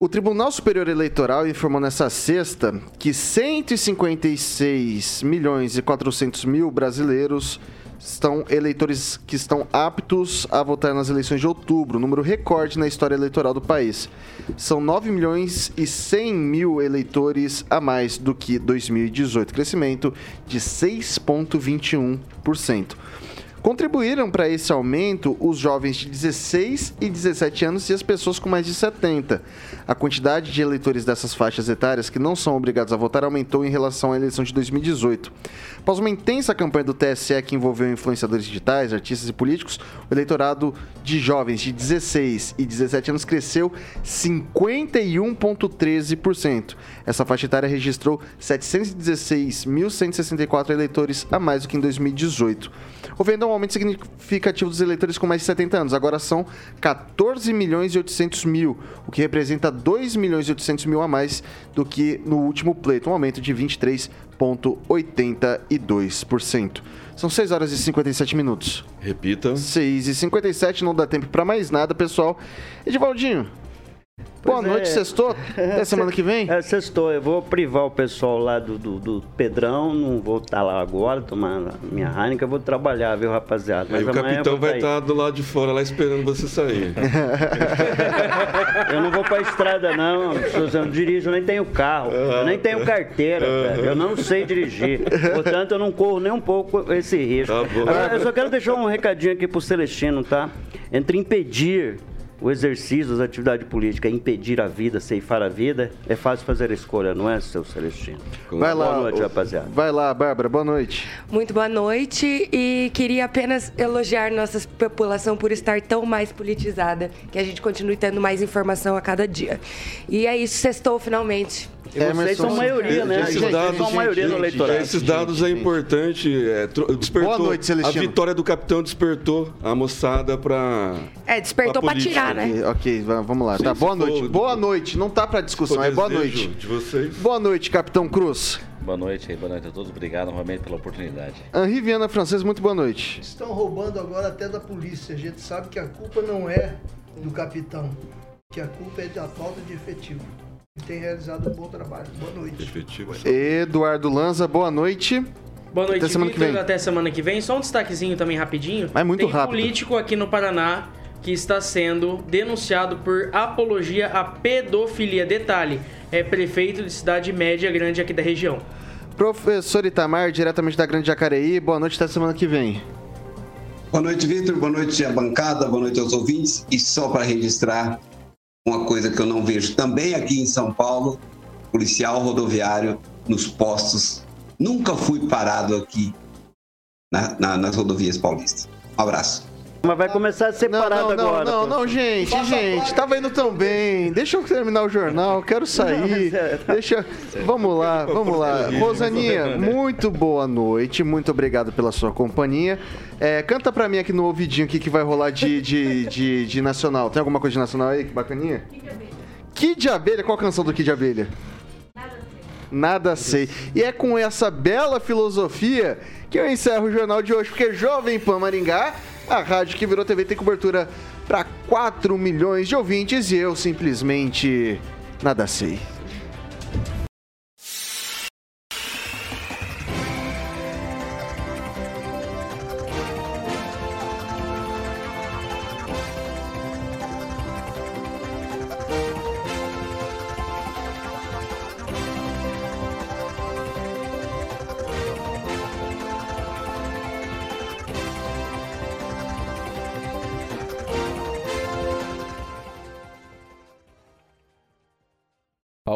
o Tribunal Superior Eleitoral informou nessa sexta que 156 milhões e 400 mil brasileiros estão eleitores que estão aptos a votar nas eleições de outubro, número recorde na história eleitoral do país. São 9 milhões e 100 mil eleitores a mais do que 2018, crescimento de 6,21%. Contribuíram para esse aumento os jovens de 16 e 17 anos e as pessoas com mais de 70. A quantidade de eleitores dessas faixas etárias que não são obrigados a votar aumentou em relação à eleição de 2018. Após uma intensa campanha do TSE que envolveu influenciadores digitais, artistas e políticos, o eleitorado de jovens de 16 e 17 anos cresceu 51,13%. Essa faixa etária registrou 716.164 eleitores a mais do que em 2018. Houve ainda um aumento significativo dos eleitores com mais de 70 anos. Agora são 14 milhões e 800 mil, o que representa 2 milhões e 800 mil a mais do que no último pleito, um aumento de 23,82%. São 6 horas e 57 minutos. Repita. 6 e 57, não dá tempo para mais nada, pessoal. Edivaldinho, Boa Pois noite, é. sextou? Até [laughs] semana que vem? É, sextou. Eu vou privar o pessoal lá do, do, do Pedrão, não vou estar lá agora tomando a minha Heineken, eu vou trabalhar, viu, rapaziada? Aí o amanhã eu capitão vai tá aí. estar do lado de fora lá esperando você sair. [laughs] Eu não vou pra estrada, não. Eu não dirijo, eu nem tenho carro. Eu nem tenho carteira, velho. Eu não sei dirigir. Portanto, eu não corro nem um pouco esse risco. Tá bom. Agora, eu só quero deixar um recadinho aqui pro Celestino, tá? Entre impedir o exercício das atividades políticas, impedir a vida, ceifar a vida, é fácil fazer a escolha, não é, seu Celestino? Vai lá, Boa noite, ô- rapaziada. Vai lá, Bárbara, boa noite. Muito boa noite e queria apenas elogiar nossa população por estar tão mais politizada, que a gente continue tendo mais informação a cada dia. E é isso, sextou finalmente. E vocês são maioria, né? Esses Vocês dados, são maioria no eleitorado. Esses dados é importante. É, despertou, Boa noite, Celestino. A vitória do capitão despertou a moçada pra. É, despertou pra pra tirar, né? Ok, va- vamos lá. Sim, tá, boa for noite. do- Boa noite. Não tá pra discussão, é boa noite. De vocês. Boa noite, Capitão Cruz. Boa noite aí, boa noite a todos. Obrigado novamente pela oportunidade. Henri Viana Francês, muito boa noite. Estão roubando agora até da polícia. A gente sabe que a culpa não é do capitão, que a culpa é da falta de efetivo. E tem realizado um bom trabalho. Boa noite. Efetivo. Eduardo Lanza, boa noite. Boa noite, Até semana que vem. Até semana que vem. Só um destaquezinho também rapidinho. Mas muito Tem rápido. político aqui no Paraná que está sendo denunciado por apologia à pedofilia. Detalhe, é prefeito de cidade média grande aqui da região. Professor Itamar, diretamente da Grande Jacareí, boa noite, até semana que vem. Boa noite, Vitor. Boa noite à bancada, boa noite aos ouvintes. E só para registrar uma coisa que eu não vejo também aqui em São Paulo, policial rodoviário nos postos. Nunca fui parado aqui na- na- nas rodovias paulistas. Um abraço. Mas vai começar a ser Não, parado não, não, agora. não, pô. não, gente, gente, tava indo tão bem. Deixa eu terminar o jornal, quero sair. Deixa. Vamos lá, vamos lá. Rosaninha, muito boa noite, muito obrigado pela sua companhia. É, canta pra mim aqui no ouvidinho o que, que vai rolar de, de, de, de nacional. Tem alguma coisa de nacional aí? Que bacaninha? Kid de Abelha, qual a canção do Kid de Abelha? Nada sei. E é com essa bela filosofia que eu encerro o jornal de hoje, porque Jovem Pan Maringá, a rádio que virou TV, tem cobertura para 4 milhões de ouvintes e eu simplesmente nada sei.